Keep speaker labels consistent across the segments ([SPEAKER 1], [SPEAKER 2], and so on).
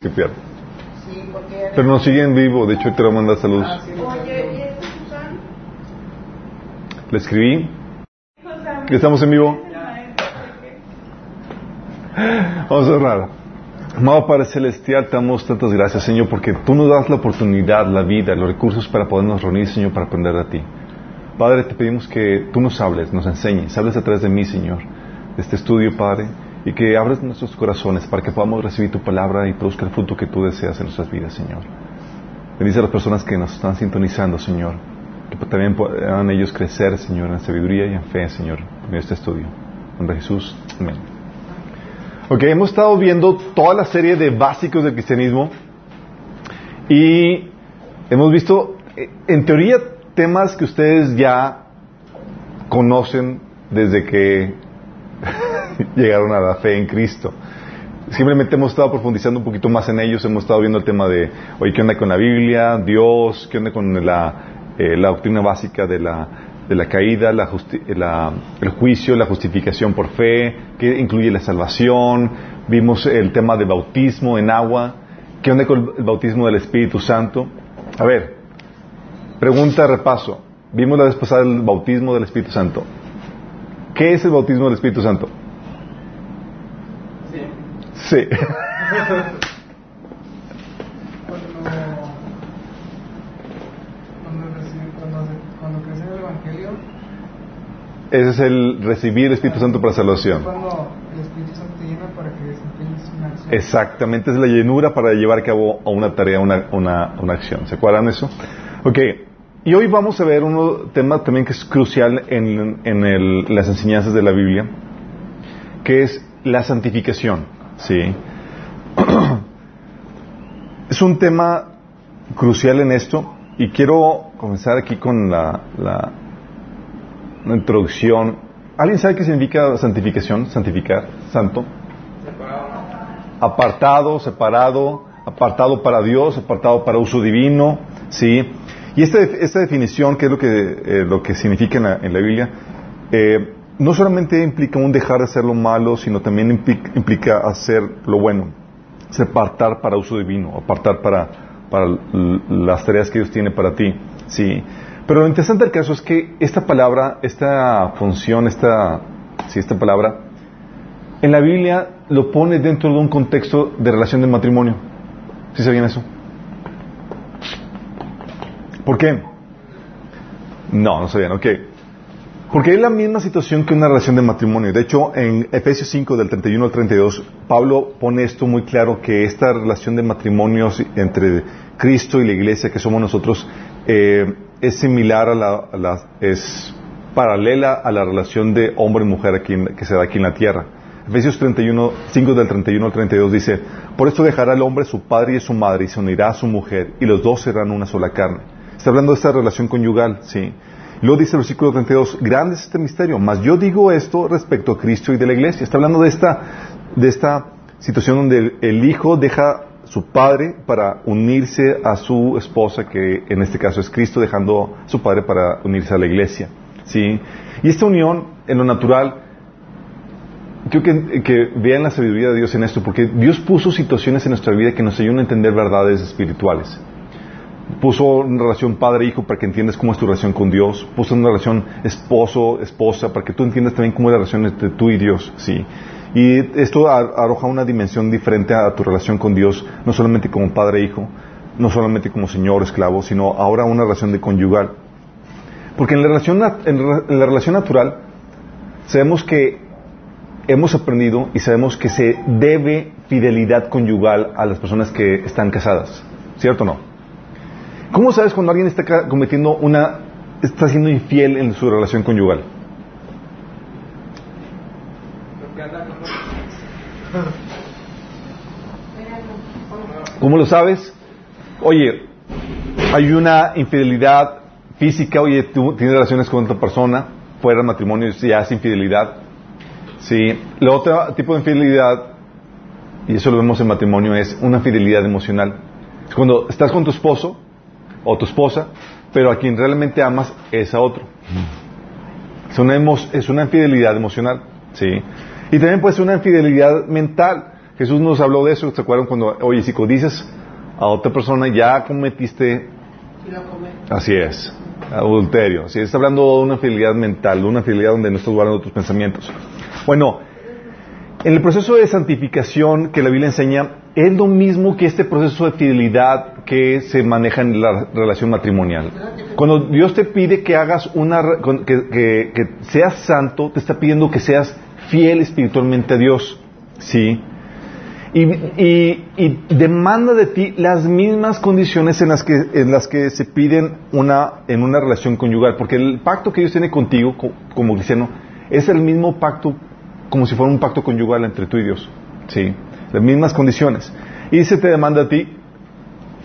[SPEAKER 1] que pierde. Pero nos sigue en vivo, de hecho te lo manda saludos. Le escribí. Estamos en vivo. Vamos a orar. Amado Padre Celestial, te damos tantas gracias, Señor, porque tú nos das la oportunidad, la vida, los recursos para podernos reunir, Señor, para aprender de ti. Padre, te pedimos que tú nos hables, nos enseñes, hables a través de mí, Señor, de este estudio, Padre, y que abres nuestros corazones para que podamos recibir tu palabra y produzca el fruto que tú deseas en nuestras vidas, Señor. Bendice a las personas que nos están sintonizando, Señor, que también puedan ellos crecer, Señor, en sabiduría y en fe, Señor, en este estudio. En nombre de Jesús, amén. Ok, hemos estado viendo toda la serie de básicos del cristianismo y hemos visto, eh, en teoría, temas que ustedes ya conocen desde que llegaron a la fe en Cristo. Simplemente hemos estado profundizando un poquito más en ellos, hemos estado viendo el tema de, oye, ¿qué onda con la Biblia? Dios, ¿qué onda con la, eh, doctrina básica de la, de la caída, la la, el juicio, la justificación por fe, que incluye la salvación? Vimos el tema de bautismo en agua, ¿qué onda con el bautismo del Espíritu Santo? A ver, pregunta, repaso. Vimos la vez pasada el bautismo del Espíritu Santo. ¿Qué es el bautismo del Espíritu Santo? Sí. Ese es el recibir el Espíritu Santo para salvación.
[SPEAKER 2] Cuando el Espíritu Santo te llena para que desempeñes una acción.
[SPEAKER 1] Exactamente, es la llenura para llevar a cabo una tarea, una, una, una acción. ¿Se acuerdan eso? Ok, y hoy vamos a ver un tema también que es crucial en, en el, las enseñanzas de la Biblia, que es la santificación. Sí. es un tema crucial en esto y quiero comenzar aquí con la, la, introducción. ¿Alguien sabe qué significa santificación? Santificar, santo. Apartado, separado, apartado para Dios, apartado para uso divino, ¿sí? Y esta, esta definición, que es lo que, eh, lo que significa en la, en la Biblia, eh, no solamente implica un dejar de hacer lo malo, sino también implica, hacer lo bueno. Es apartar para uso divino, apartar para, para las tareas que Dios tiene para ti. ¿sí? Pero lo interesante del caso es que esta palabra, esta función, esta, sí, esta palabra, en la Biblia lo pone dentro de un contexto de relación de matrimonio. ¿Sí sabían eso? ¿Por qué? No, no sabían, ok. Porque es la misma situación que una relación de matrimonio. De hecho, en Efesios 5, del 31 al 32, Pablo pone esto muy claro, que esta relación de matrimonio entre Cristo y la iglesia que somos nosotros eh, es similar a la, es paralela a la relación de hombre y mujer aquí, que se da aquí en la tierra. Efesios 31, 5 del 31 al 32 dice, por esto dejará el hombre su padre y su madre y se unirá a su mujer y los dos serán una sola carne. Está hablando de esta relación conyugal, ¿sí? Luego dice el versículo 32, grande es este misterio, mas yo digo esto respecto a Cristo y de la iglesia. Está hablando de esta, de esta situación donde el, hijo deja su padre para unirse a su esposa, que en este caso es Cristo, dejando a su padre para unirse a la iglesia. ¿sí? Y esta unión en lo natural, creo que, que vean la sabiduría de Dios en esto, porque Dios puso situaciones en nuestra vida que nos ayudan a entender verdades espirituales puso una relación padre-hijo para que entiendas cómo es tu relación con Dios, puso una relación esposo-esposa para que tú entiendas también cómo es la relación entre tú y Dios, ¿sí? Y esto arroja una dimensión diferente a tu relación con Dios, no solamente como padre-hijo, no solamente como señor-esclavo, sino ahora una relación de conyugal. Porque en la relación, en la relación natural sabemos que hemos aprendido y sabemos que se debe fidelidad conyugal a las personas que están casadas, ¿cierto o no? ¿Cómo sabes cuando alguien está cometiendo una, está siendo infiel en su relación conyugal? ¿Cómo lo sabes? Oye, hay una infidelidad física, oye, tú tienes relaciones con otra persona, fuera del matrimonio ya es infidelidad. Sí, el otro tipo de infidelidad, y eso lo vemos en matrimonio, es una fidelidad emocional. Cuando estás con tu esposo o tu esposa, pero a quien realmente amas es a otro. Es una, es una infidelidad emocional, ¿sí? Y también puede ser una infidelidad mental, Jesús nos habló de eso, ¿se acuerdan cuando, oye, si codices a otra persona, ya cometiste... Así es, adulterio. Así está hablando de una fidelidad mental, de una fidelidad donde no estás guardando tus pensamientos. Bueno, en el proceso de santificación que la Biblia enseña, es lo mismo que este proceso de fidelidad que se maneja en la relación matrimonial. Cuando Dios te pide que hagas una, que, que seas santo, te está pidiendo que seas fiel espiritualmente a Dios. ¿Sí? Y, demanda de ti las mismas condiciones en las que, en las que se piden una, en una relación conyugal, porque el pacto que Dios tiene contigo como cristiano es el mismo pacto como si fuera un pacto conyugal entre tú y Dios, ¿sí? Las mismas condiciones. Y se te demanda a ti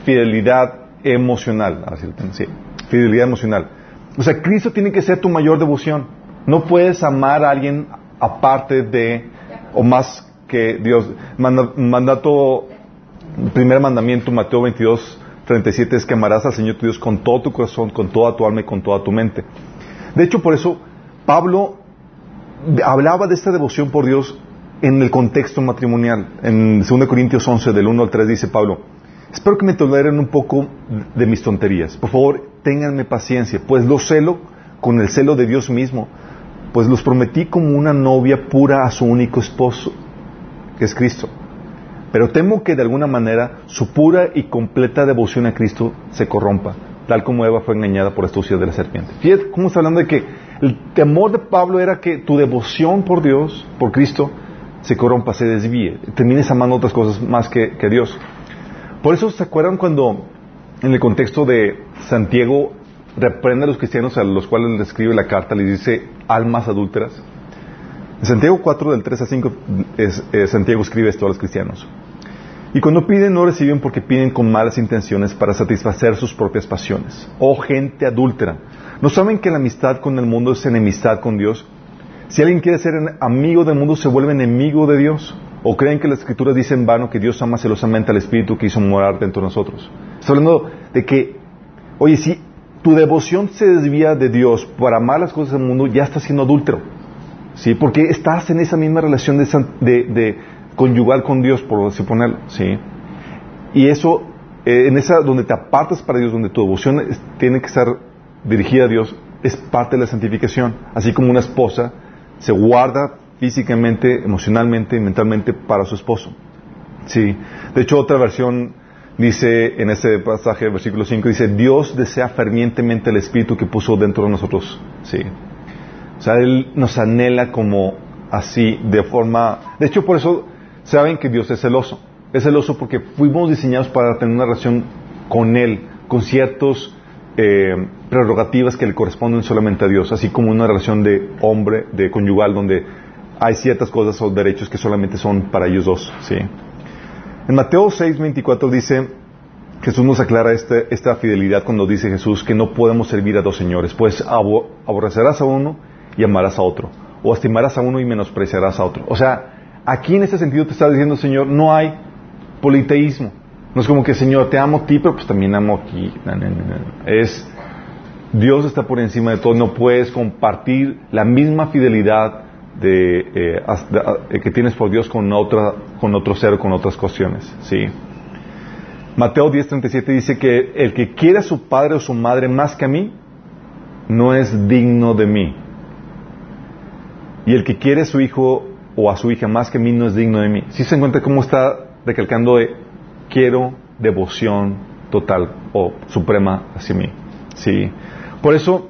[SPEAKER 1] fidelidad emocional, sí, fidelidad emocional. O sea, Cristo tiene que ser tu mayor devoción. No puedes amar a alguien aparte de, o más que Dios, mandato, primer mandamiento, Mateo 22, 37, es que amarás al Señor tu Dios con todo tu corazón, con toda tu alma y con toda tu mente. De hecho, por eso, Pablo hablaba de esta devoción por Dios en el contexto matrimonial. En 2 Corintios 11, del 1 al 3, dice Pablo, espero que me toleren un poco de mis tonterías. Por favor, ténganme paciencia, pues lo celo con el celo de Dios mismo, pues los prometí como una novia pura a su único esposo que es Cristo. Pero temo que de alguna manera su pura y completa devoción a Cristo se corrompa, tal como Eva fue engañada por astucia de la serpiente. Fíjate cómo está hablando de que el temor de Pablo era que tu devoción por Dios, por Cristo, se corrompa, se desvíe, termines amando otras cosas más que, que Dios. Por eso se acuerdan cuando en el contexto de Santiago reprende a los cristianos a los cuales le escribe la carta, les dice almas adúlteras. En Santiago 4, del 3 a 5, eh, Santiago escribe esto a los cristianos. Y cuando piden, no reciben porque piden con malas intenciones para satisfacer sus propias pasiones. Oh gente adúltera, ¿no saben que la amistad con el mundo es enemistad con Dios? Si alguien quiere ser amigo del mundo, se vuelve enemigo de Dios. ¿O creen que las escrituras dicen en vano que Dios ama celosamente al Espíritu que hizo morar dentro de nosotros? Está hablando de que, oye, si tu devoción se desvía de Dios para amar las cosas del mundo, ya estás siendo adúltero. ¿sí? Porque estás en esa misma relación de, de, conyugal con Dios, por suponerlo, ¿sí? Y eso, eh, en esa, donde te apartas para Dios, donde tu devoción tiene que estar dirigida a Dios, es parte de la santificación. Así como una esposa se guarda físicamente, emocionalmente y mentalmente para su esposo. Sí. De hecho, otra versión dice en ese pasaje, versículo 5, dice, Dios desea fervientemente el Espíritu que puso dentro de nosotros. Sí. O sea, Él nos anhela como así, de forma... De hecho, por eso saben que Dios es celoso. Es celoso porque fuimos diseñados para tener una relación con Él, con ciertas eh, prerrogativas que le corresponden solamente a Dios, así como una relación de hombre, de conyugal, donde hay ciertas cosas o derechos que solamente son para ellos dos. ¿sí? En Mateo 6, 24 dice, Jesús nos aclara este, esta fidelidad cuando dice Jesús que no podemos servir a dos señores, pues aborrecerás a uno y amarás a otro. O estimarás a uno y menospreciarás a otro. O sea, aquí en este sentido te está diciendo, Señor, no hay politeísmo. No es como que, Señor, te amo a ti, pero pues también amo aquí. es, Dios está por encima de todo. No puedes compartir la misma fidelidad de, eh, eh, que tienes por Dios con, otra, con otro ser, con otras cuestiones. ¿sí? Mateo 10:37 dice que el que quiere a su padre o su madre más que a mí, no es digno de mí. Y el que quiere a su hijo o a su hija más que a mí no es digno de mí. Si se encuentra cómo está recalcando quiero devoción total o suprema hacia mí. Sí. Por eso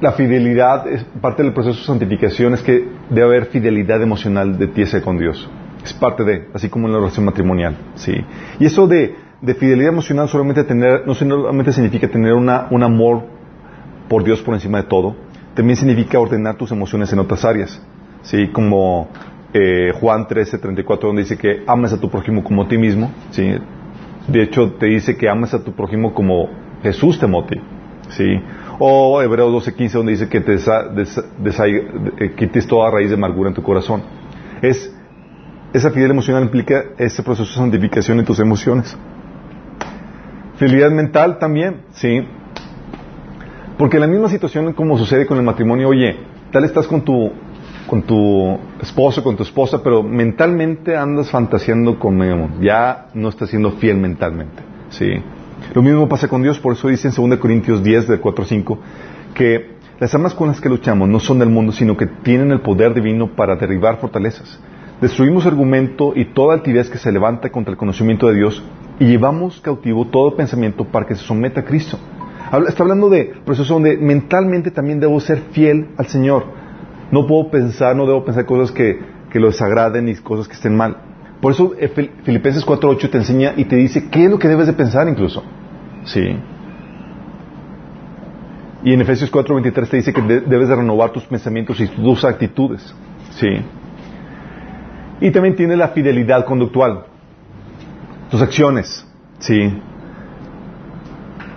[SPEAKER 1] la fidelidad es parte del proceso de santificación es que debe haber fidelidad emocional de ti con Dios. Es parte de, así como en la relación matrimonial, sí. Y eso de, fidelidad emocional solamente tener, no solamente significa tener una, un amor por Dios por encima de todo, también significa ordenar tus emociones en otras áreas. ¿sí? Como eh, Juan 13, 34, donde dice que ames a tu prójimo como a ti mismo. ¿sí? De hecho, te dice que ames a tu prójimo como Jesús te amó ¿sí? O Hebreos 12, 15, donde dice que te eh, quites toda raíz de amargura en tu corazón. Es, esa fidelidad emocional implica ese proceso de santificación en tus emociones. Fidelidad mental también, ¿sí? Porque la misma situación como sucede con el matrimonio, oye, tal estás con tu, con tu esposo, con tu esposa, pero mentalmente andas fantaseando con. Ya no estás siendo fiel mentalmente. ¿sí? Lo mismo pasa con Dios, por eso dice en 2 Corintios 10, del 4 5, que las armas con las que luchamos no son del mundo, sino que tienen el poder divino para derribar fortalezas. Destruimos argumento y toda altivez que se levanta contra el conocimiento de Dios y llevamos cautivo todo pensamiento para que se someta a Cristo. Está hablando de procesos donde mentalmente también debo ser fiel al Señor. No puedo pensar, no debo pensar cosas que, que lo desagraden ni cosas que estén mal. Por eso eh, Filipenses 4.8 te enseña y te dice qué es lo que debes de pensar incluso. Sí. Y en Efesios 4.23 te dice que debes de renovar tus pensamientos y tus actitudes. Sí. Y también tiene la fidelidad conductual. Tus acciones. Sí.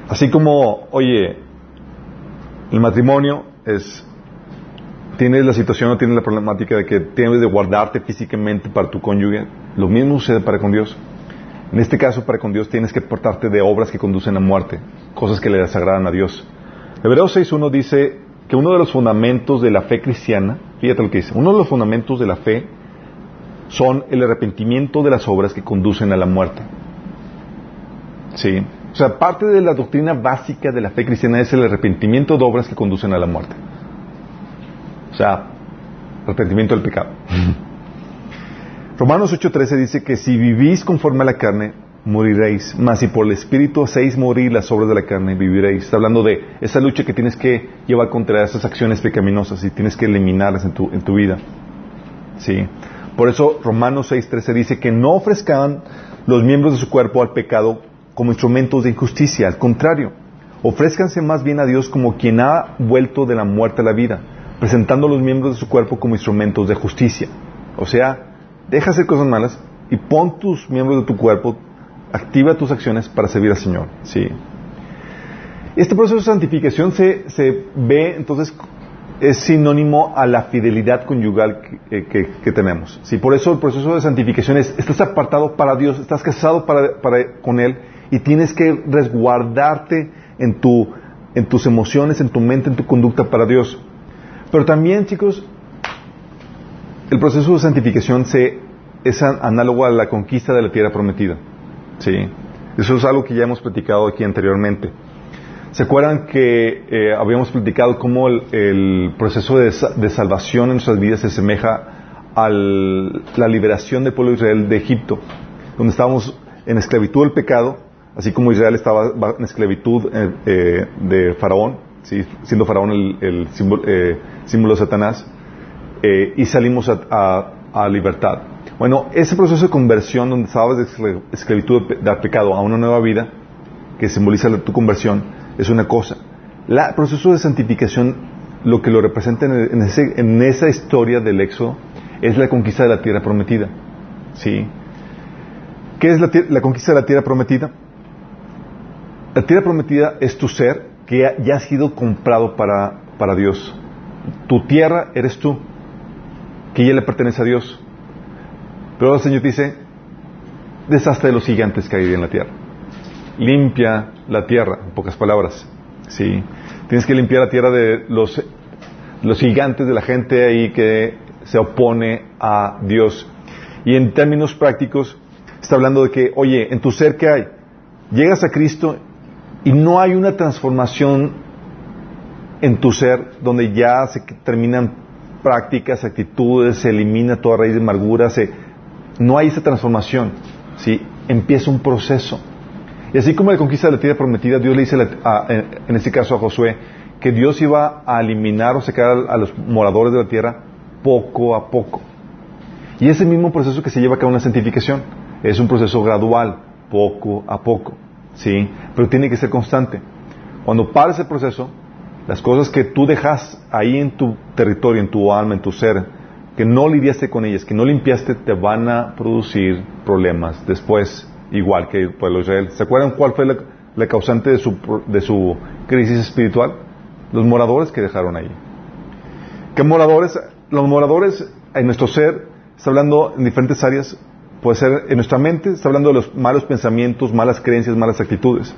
[SPEAKER 1] Así como, oye, el matrimonio es, tienes la situación o tienes la problemática de que tienes de guardarte físicamente para tu cónyuge, lo mismo sucede para con Dios. En este caso, para con Dios tienes que portarte de obras que conducen a muerte, cosas que le desagradan a Dios. Hebreos 6.1 dice que uno de los fundamentos de la fe cristiana, fíjate lo que dice, uno de los fundamentos de la fe son el arrepentimiento de las obras que conducen a la muerte. ¿Sí? O sea, parte de la doctrina básica de la fe cristiana es el arrepentimiento de obras que conducen a la muerte. O sea, arrepentimiento del pecado. Romanos 8:13 dice que si vivís conforme a la carne, moriréis. Mas si por el Espíritu hacéis morir las obras de la carne, viviréis. Está hablando de esa lucha que tienes que llevar contra esas acciones pecaminosas y tienes que eliminarlas en tu, vida. ¿Sí? Por eso Romanos 6:13 dice que no ofrezcan los miembros de su cuerpo al pecado como instrumentos de injusticia. Al contrario, ofrézcanse más bien a Dios como quien ha vuelto de la muerte a la vida, presentando los miembros de su cuerpo como instrumentos de justicia. O sea, deja hacer cosas malas y pon tus miembros de tu cuerpo, activa tus acciones para servir al Señor. ¿sí? Este proceso de santificación se, se ve entonces es sinónimo a la fidelidad conyugal que, que, tenemos. ¿sí? Por eso el proceso de santificación es, estás apartado para Dios, estás casado para, para, con Él y tienes que resguardarte en, tu, en tus emociones, en tu mente, en tu conducta para Dios. Pero también, chicos, el proceso de santificación se, es análogo a la conquista de la tierra prometida. ¿sí? Eso es algo que ya hemos platicado aquí anteriormente. ¿Se acuerdan que eh, habíamos platicado cómo el, proceso de, salvación en nuestras vidas se asemeja a la liberación del pueblo de Israel de Egipto, donde estábamos en esclavitud del pecado, así como Israel estaba en esclavitud eh, eh, de Faraón, siendo Faraón el, símbolo, símbolo, de Satanás, y salimos a, libertad. Bueno, ese proceso de conversión donde estabas de esclavitud del pecado a una nueva vida, que simboliza tu conversión, es una cosa. El proceso de santificación, lo que lo representa en, en, esa historia del éxodo, es la conquista de la tierra prometida. ¿Sí? ¿Qué es la, la conquista de la tierra prometida? La tierra prometida es tu ser que ya, ha sido comprado para, para Dios. Tu tierra eres tú, que ya le pertenece a Dios. Pero el Señor dice, desastre de los gigantes que hay en la tierra. Limpia la tierra, en pocas palabras. Sí. Tienes que limpiar la tierra de los, los gigantes, de la gente ahí que se opone a Dios. Y en términos prácticos, está hablando de que, oye, en tu ser que hay, llegas a Cristo y no hay una transformación en tu ser donde ya se terminan prácticas, actitudes, se elimina toda raíz de amargura, se, no hay esa transformación, ¿sí? empieza un proceso. Y así como la conquista de la tierra prometida, Dios le dice, en este caso a Josué, que Dios iba a eliminar o sacar a, los moradores de la tierra poco a poco. Y ese mismo proceso que se lleva a cabo en la santificación es un proceso gradual, poco a poco. ¿Sí? Pero tiene que ser constante. Cuando pares el proceso, las cosas que tú dejas ahí en tu territorio, en tu alma, en tu ser, que no lidiaste con ellas, que no limpiaste, te van a producir problemas después, igual que el pueblo de Israel. ¿Se acuerdan cuál fue la, causante de su, de su crisis espiritual? Los moradores que dejaron ahí. ¿Qué moradores? Los moradores en nuestro ser, está hablando en diferentes áreas, puede ser en nuestra mente, está hablando de los malos pensamientos, malas creencias, malas actitudes.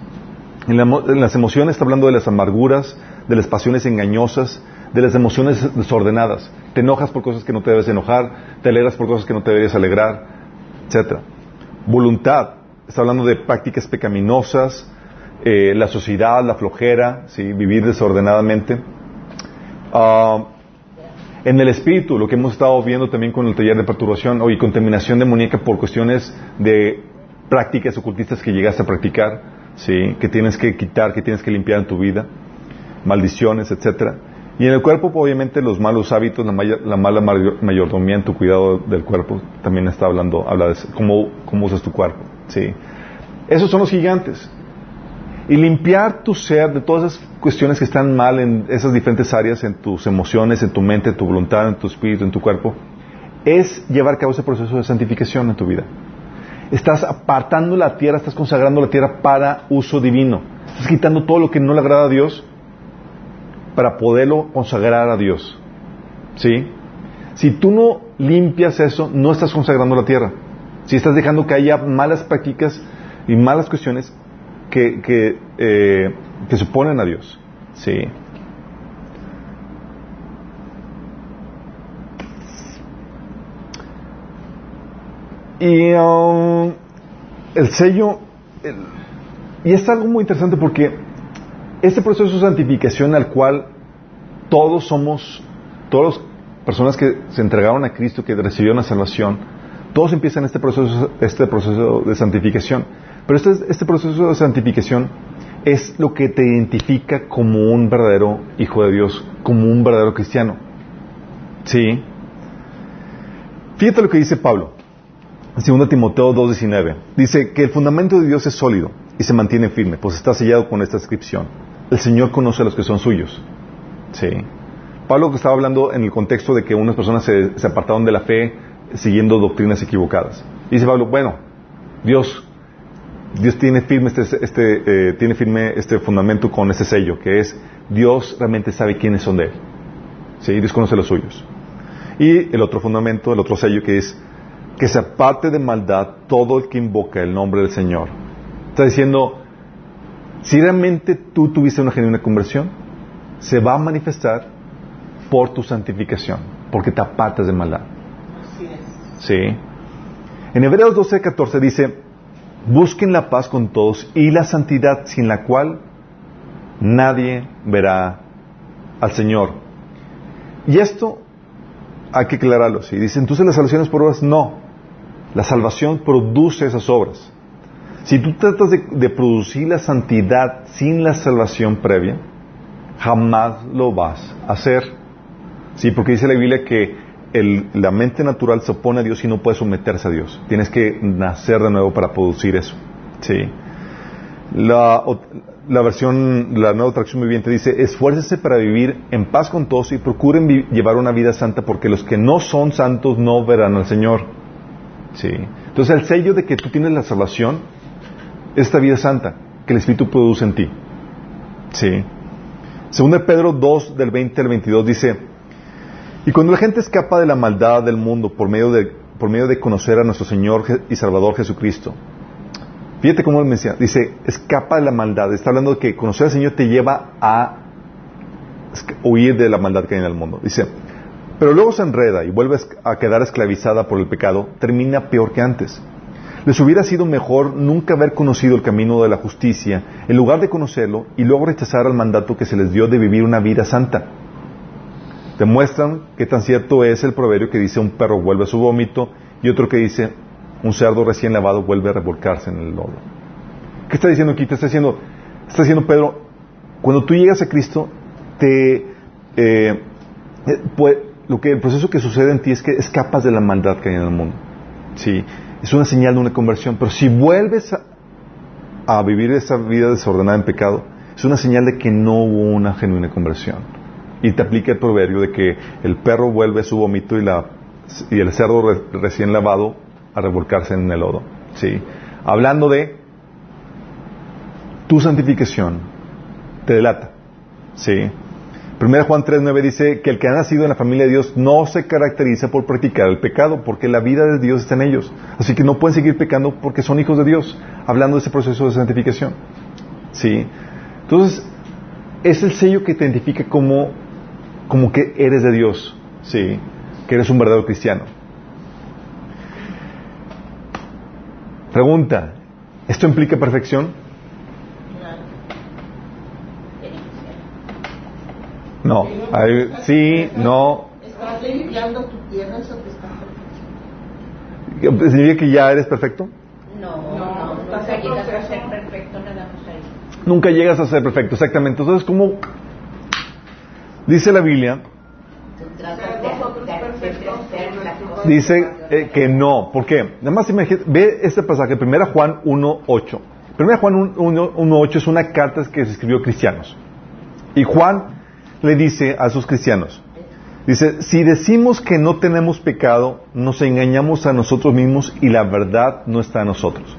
[SPEAKER 1] En, las emociones está hablando de las amarguras, de las pasiones engañosas, de las emociones desordenadas. Te enojas por cosas que no te debes enojar, te alegras por cosas que no te deberías alegrar, etc. Voluntad, está hablando de prácticas pecaminosas, eh, la sociedad, la flojera, ¿sí? vivir desordenadamente. Ah, en el espíritu, lo que hemos estado viendo también con el taller de perturbación y contaminación demoníaca por cuestiones de prácticas ocultistas que llegaste a practicar, ¿sí? que tienes que quitar, que tienes que limpiar en tu vida, maldiciones, etcétera. Y en el cuerpo, obviamente, los malos hábitos, la, mala mayordomía en tu cuidado del cuerpo, también está hablando, habla de cómo, cómo usas tu cuerpo. ¿sí? Esos son los gigantes. Y limpiar tu ser de todas esas cuestiones que están mal en esas diferentes áreas, en tus emociones, en tu mente, en tu voluntad, en tu espíritu, en tu cuerpo, es llevar a cabo ese proceso de santificación en tu vida. Estás apartando la tierra, estás consagrando la tierra para uso divino. Estás quitando todo lo que no le agrada a Dios para poderlo consagrar a Dios. ¿Sí? Si tú no limpias eso, no estás consagrando la tierra. Si estás dejando que haya malas prácticas y malas cuestiones que, que, eh, que se oponen a Dios. Sí. Y um, el sello, y es algo muy interesante porque este proceso de santificación al cual todos somos, todas las personas que se entregaron a Cristo, que recibieron la salvación, todos empiezan este proceso, este proceso de santificación. Pero este, este proceso de santificación es lo que te identifica como un verdadero hijo de Dios, como un verdadero cristiano. ¿Sí? Fíjate lo que dice Pablo. En 2 Timoteo 2.19. Dice que el fundamento de Dios es sólido y se mantiene firme, pues está sellado con esta inscripción. El Señor conoce a los que son suyos. Sí. Pablo que estaba hablando en el contexto de que unas personas se, apartaron de la fe siguiendo doctrinas equivocadas. Dice Pablo, bueno, Dios, Dios tiene firme este, este eh, tiene firme este fundamento con este sello, que es Dios realmente sabe quiénes son de Él. Sí, Dios conoce los suyos. Y el otro fundamento, el otro sello que es que se aparte de maldad todo el que invoca el nombre del Señor. Está diciendo, si realmente tú tuviste una genuina conversión, se va a manifestar por tu santificación, porque te apartas de maldad. Sí. En Hebreos 12, 14 dice, busquen la paz con todos y la santidad sin la cual nadie verá al Señor. Y esto hay que aclararlo. Si dice, entonces la salvación es por obras, no. La salvación produce esas obras. Si tú tratas de, producir la santidad sin la salvación previa, jamás lo vas a hacer. Sí, porque dice la Biblia que la mente natural se opone a Dios y no puede someterse a Dios. Tienes que nacer de nuevo para producir eso. Sí. La, la versión, la nueva traducción viviente dice, esfuércese para vivir en paz con todos y procuren llevar una vida santa porque los que no son santos no verán al Señor. Sí. Entonces el sello de que tú tienes la salvación es esta vida santa que el Espíritu produce en ti. Sí. Según Pedro 2 del 20 al 22 dice, y cuando la gente escapa de la maldad del mundo por medio de, por medio de conocer a nuestro Señor y Salvador Jesucristo, fíjate cómo él menciona, dice, escapa de la maldad, está hablando de que conocer al Señor te lleva a huir de la maldad que hay en el mundo. Dice, pero luego se enreda y vuelve a quedar esclavizada por el pecado, termina peor que antes. Les hubiera sido mejor nunca haber conocido el camino de la justicia, en lugar de conocerlo y luego rechazar el mandato que se les dio de vivir una vida santa. Demuestran qué tan cierto es el proverbio que dice un perro vuelve a su vómito y otro que dice un cerdo recién lavado vuelve a revolcarse en el lodo. ¿Qué está diciendo aquí? Te está diciendo, está diciendo Pedro, cuando tú llegas a Cristo, te, eh, lo que el proceso que sucede en ti es que escapas de la maldad que hay en el mundo. Sí, es una señal de una conversión, pero si vuelves a, vivir esa vida desordenada en pecado, es una señal de que no hubo una genuina conversión. Y te aplica el proverbio de que el perro vuelve su vómito y, y el cerdo recién lavado a revolcarse en el lodo. ¿sí? Hablando de tu santificación, te delata. ¿sí? 1 Juan 3.9 dice que el que ha nacido en la familia de Dios no se caracteriza por practicar el pecado, porque la vida de Dios está en ellos. Así que no pueden seguir pecando porque son hijos de Dios, hablando de ese proceso de santificación. ¿Sí? Entonces, es el sello que te identifica como como que eres de Dios, sí, que eres un verdadero cristiano. Pregunta, ¿esto implica perfección? No. Ahí- sí, no.
[SPEAKER 3] ¿Estás limpiando tu tierra eso que está
[SPEAKER 1] ¿Significa que ya eres perfecto?
[SPEAKER 4] No,
[SPEAKER 3] No,
[SPEAKER 4] nunca llegas a ser perfecto, nada más ahí.
[SPEAKER 1] Nunca llegas a ser perfecto, exactamente. Entonces, ¿cómo dice la Biblia? Dice eh, que no. ¿Por qué? Nada más imagínate, ve este pasaje, 1 Juan 1.8. 1 Juan 1.8 es una carta que se escribió a cristianos. Y Juan le dice a sus cristianos, dice, si decimos que no tenemos pecado, nos engañamos a nosotros mismos y la verdad no está en nosotros.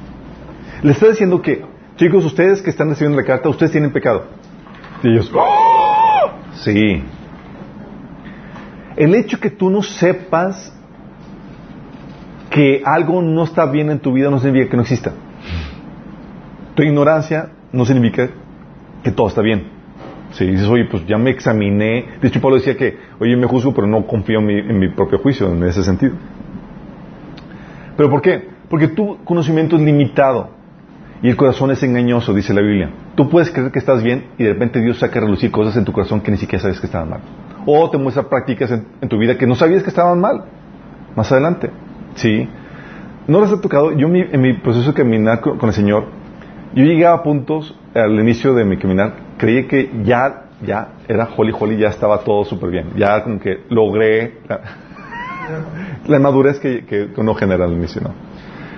[SPEAKER 1] Le está diciendo que, chicos, ustedes que están recibiendo la carta, ustedes tienen pecado. Y ellos, ¡Oh! Sí. El hecho que tú no sepas que algo no está bien en tu vida no significa que no exista. Tu ignorancia no significa que todo está bien. Si dices, oye, pues ya me examiné. De hecho, Pablo decía que, oye, me juzgo, pero no confío en mi, en mi propio juicio en ese sentido. ¿Pero por qué? Porque tu conocimiento es limitado y el corazón es engañoso, dice la Biblia. Tú puedes creer que estás bien y de repente Dios saca a relucir cosas en tu corazón que ni siquiera sabes que estaban mal. O te muestra prácticas en, tu vida que no sabías que estaban mal. Más adelante. ¿Sí? ¿No les ha tocado? Yo mi- en mi proceso de caminar con, el Señor, yo llegué a puntos al inicio de mi caminar, creí que ya, ya era holy holy, ya estaba todo súper bien. Ya como que logré la, la madurez que, que uno genera al inicio, ¿no?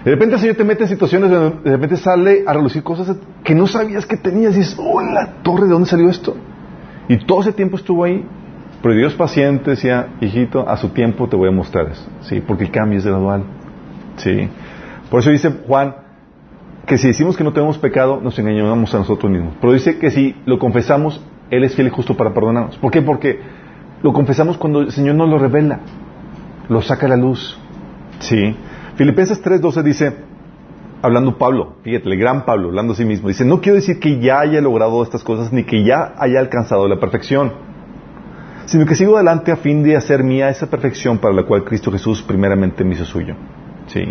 [SPEAKER 1] De repente el Señor te mete en situaciones donde de repente sale a relucir cosas que no sabías que tenías y dices, oh, la torre, ¿de dónde salió esto? Y todo ese tiempo estuvo ahí, pero Dios paciente decía, hijito, a su tiempo te voy a mostrar eso, ¿sí? Porque el cambio es gradual, ¿sí? Por eso dice Juan que si decimos que no tenemos pecado, nos engañamos a nosotros mismos. Pero dice que si lo confesamos, Él es fiel y justo para perdonarnos. ¿Por qué? Porque lo confesamos cuando el Señor nos lo revela, lo saca a la luz, ¿sí? Filipenses 3.12 dice, hablando Pablo, fíjate, el gran Pablo, hablando a sí mismo, dice, no quiero decir que ya haya logrado estas cosas ni que ya haya alcanzado la perfección, sino que sigo adelante a fin de hacer mía esa perfección para la cual Cristo Jesús primeramente me hizo suyo. Sí.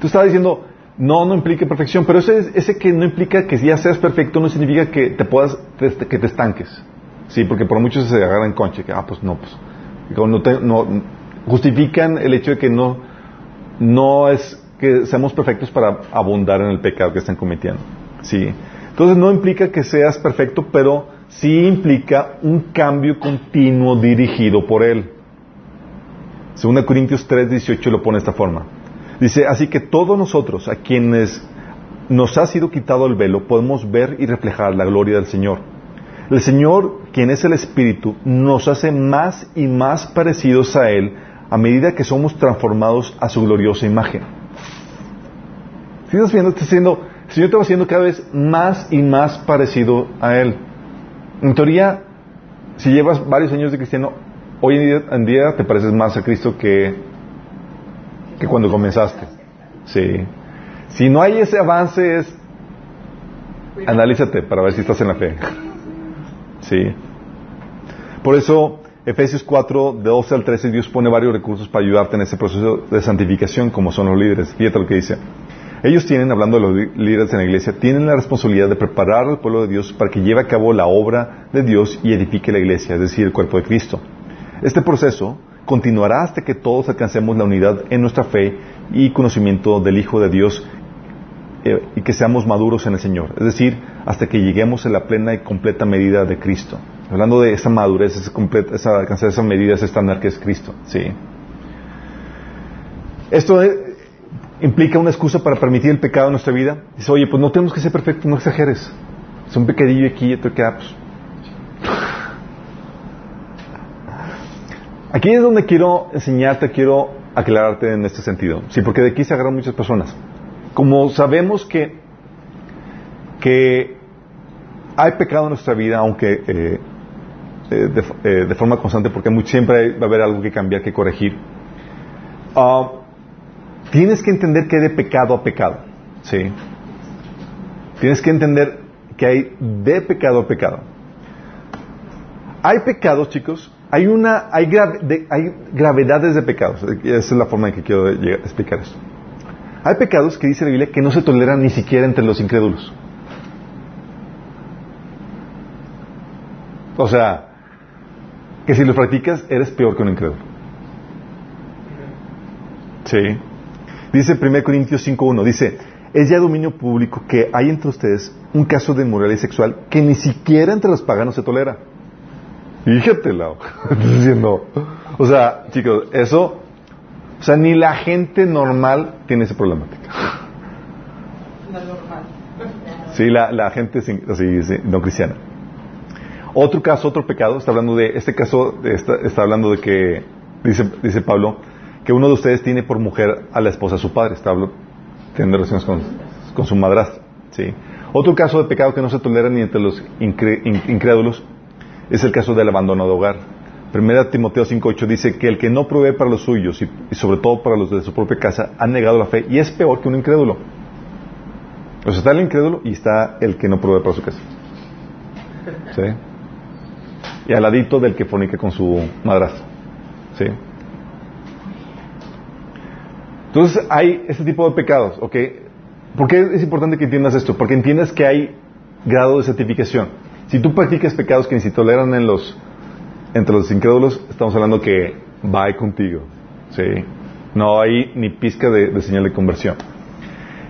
[SPEAKER 1] Tú estabas diciendo, no, no implica perfección, pero ese, ese que no implica que ya seas perfecto no significa que te puedas, que te estanques. Sí, porque por muchos se agarran conche, que, ah, pues no, pues, no, te- justifican el hecho de que no, no es que seamos perfectos para abundar en el pecado que están cometiendo. Sí. Entonces no implica que seas perfecto, pero sí implica un cambio continuo dirigido por Él. Según Corintios 3, 18 lo pone de esta forma. Dice, así que todos nosotros, a quienes nos ha sido quitado el velo, podemos ver y reflejar la gloria del Señor. El Señor, quien es el Espíritu, nos hace más y más parecidos a Él a medida que somos transformados a su gloriosa imagen. Si estás viendo, está haciendo, el Señor te va haciendo cada vez más y más parecido a Él. En teoría, si llevas varios años de cristiano, hoy en día, te pareces más a Cristo que, que cuando comenzaste. Sí. Si no hay ese avance, analízate para ver si estás en la fe. Sí. Por eso, Efesios 4, de 12 al 13, Dios pone varios recursos para ayudarte en ese proceso de santificación, como son los líderes. Fíjate lo que dice. Ellos tienen, hablando de los líderes en la iglesia, tienen la responsabilidad de preparar al pueblo de Dios para que lleve a cabo la obra de Dios y edifique la iglesia, es decir, el cuerpo de Cristo. Este proceso continuará hasta que todos alcancemos la unidad en nuestra fe y conocimiento del Hijo de Dios eh, y que seamos maduros en el Señor. Es decir, hasta que lleguemos a la plena y completa medida de Cristo. Hablando de esa madurez, esa completa, esa, alcanzar esa medida, ese estándar que es Cristo. Sí. Esto eh, implica una excusa para permitir el pecado en nuestra vida. Dice, oye, pues no tenemos que ser perfectos, no exageres. Es un pecadillo aquí y otro que, pues. Aquí es donde quiero enseñarte, quiero aclararte en este sentido. Sí, porque de aquí se agarran muchas personas. Como sabemos que, que hay pecado en nuestra vida, aunque eh, eh, de, eh, de forma constante, porque siempre va a haber algo que cambiar, que corregir. ah, tienes que entender que hay de pecado a pecado. ¿sí? Tienes que entender que hay de pecado a pecado. Hay pecados, chicos, hay una, hay, hay gravedades de pecados. Esa es la forma en que quiero llegar- explicar esto. Hay pecados que dice la Biblia que no se toleran ni siquiera entre los incrédulos. O sea, que si los practicas eres peor que un incrédulo. Sí. Dice 1 Corintios 5.1, dice, es ya dominio público que hay entre ustedes un caso de inmoralidad sexual que ni siquiera entre los paganos se tolera. Fíjate, Lau. Estás diciendo, o sea, chicos, eso, o sea, ni la gente normal tiene esa problemática.
[SPEAKER 3] La normal.
[SPEAKER 1] Sí, la, la gente sin- así, sí, no cristiana. Otro caso, otro pecado, está hablando de, este caso está, hablando de que, dice, dice Pablo, que uno de ustedes tiene por mujer a la esposa de su padre, está hablando, teniendo relaciones con, su madrastra. ¿sí? Otro caso de pecado que no se tolera ni entre los incrédulos es el caso del abandono de hogar. Primera Timoteo 5.8 dice que el que no provee para los suyos y, y sobre todo para los de su propia casa ha negado la fe y es peor que un incrédulo. O sea, está el incrédulo y está el que no provee para su casa. ¿Sí? Y al ladito del que fornica con su madrastra. ¿Sí? Entonces hay este tipo de pecados, ¿ok? ¿Por qué es importante que entiendas esto? Porque entiendes que hay grado de certificación. Si tú practicas pecados que ni se toleran entre los incrédulos, estamos hablando que va contigo. ¿Sí? No hay ni pizca de, de señal de conversión.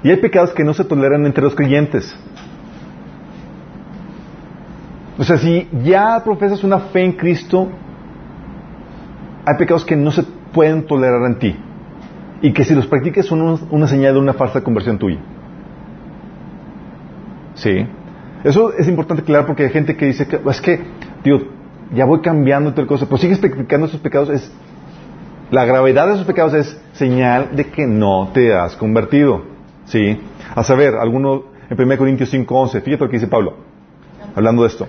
[SPEAKER 1] Y hay pecados que no se toleran entre los creyentes. O sea, si ya profesas una fe en Cristo, hay pecados que no se pueden tolerar en ti. Y que si los practicas son un- una señal de una falsa conversión tuya. Sí. Eso es importante aclarar porque hay gente que dice que es que, tío, ya voy cambiando tal cosa, pero sigues practicando esos pecados. Es, la gravedad de esos pecados es señal de que no te has convertido. Sí. A saber, alguno en 1 Corintios 5:11, fíjate lo que dice Pablo, hablando de esto.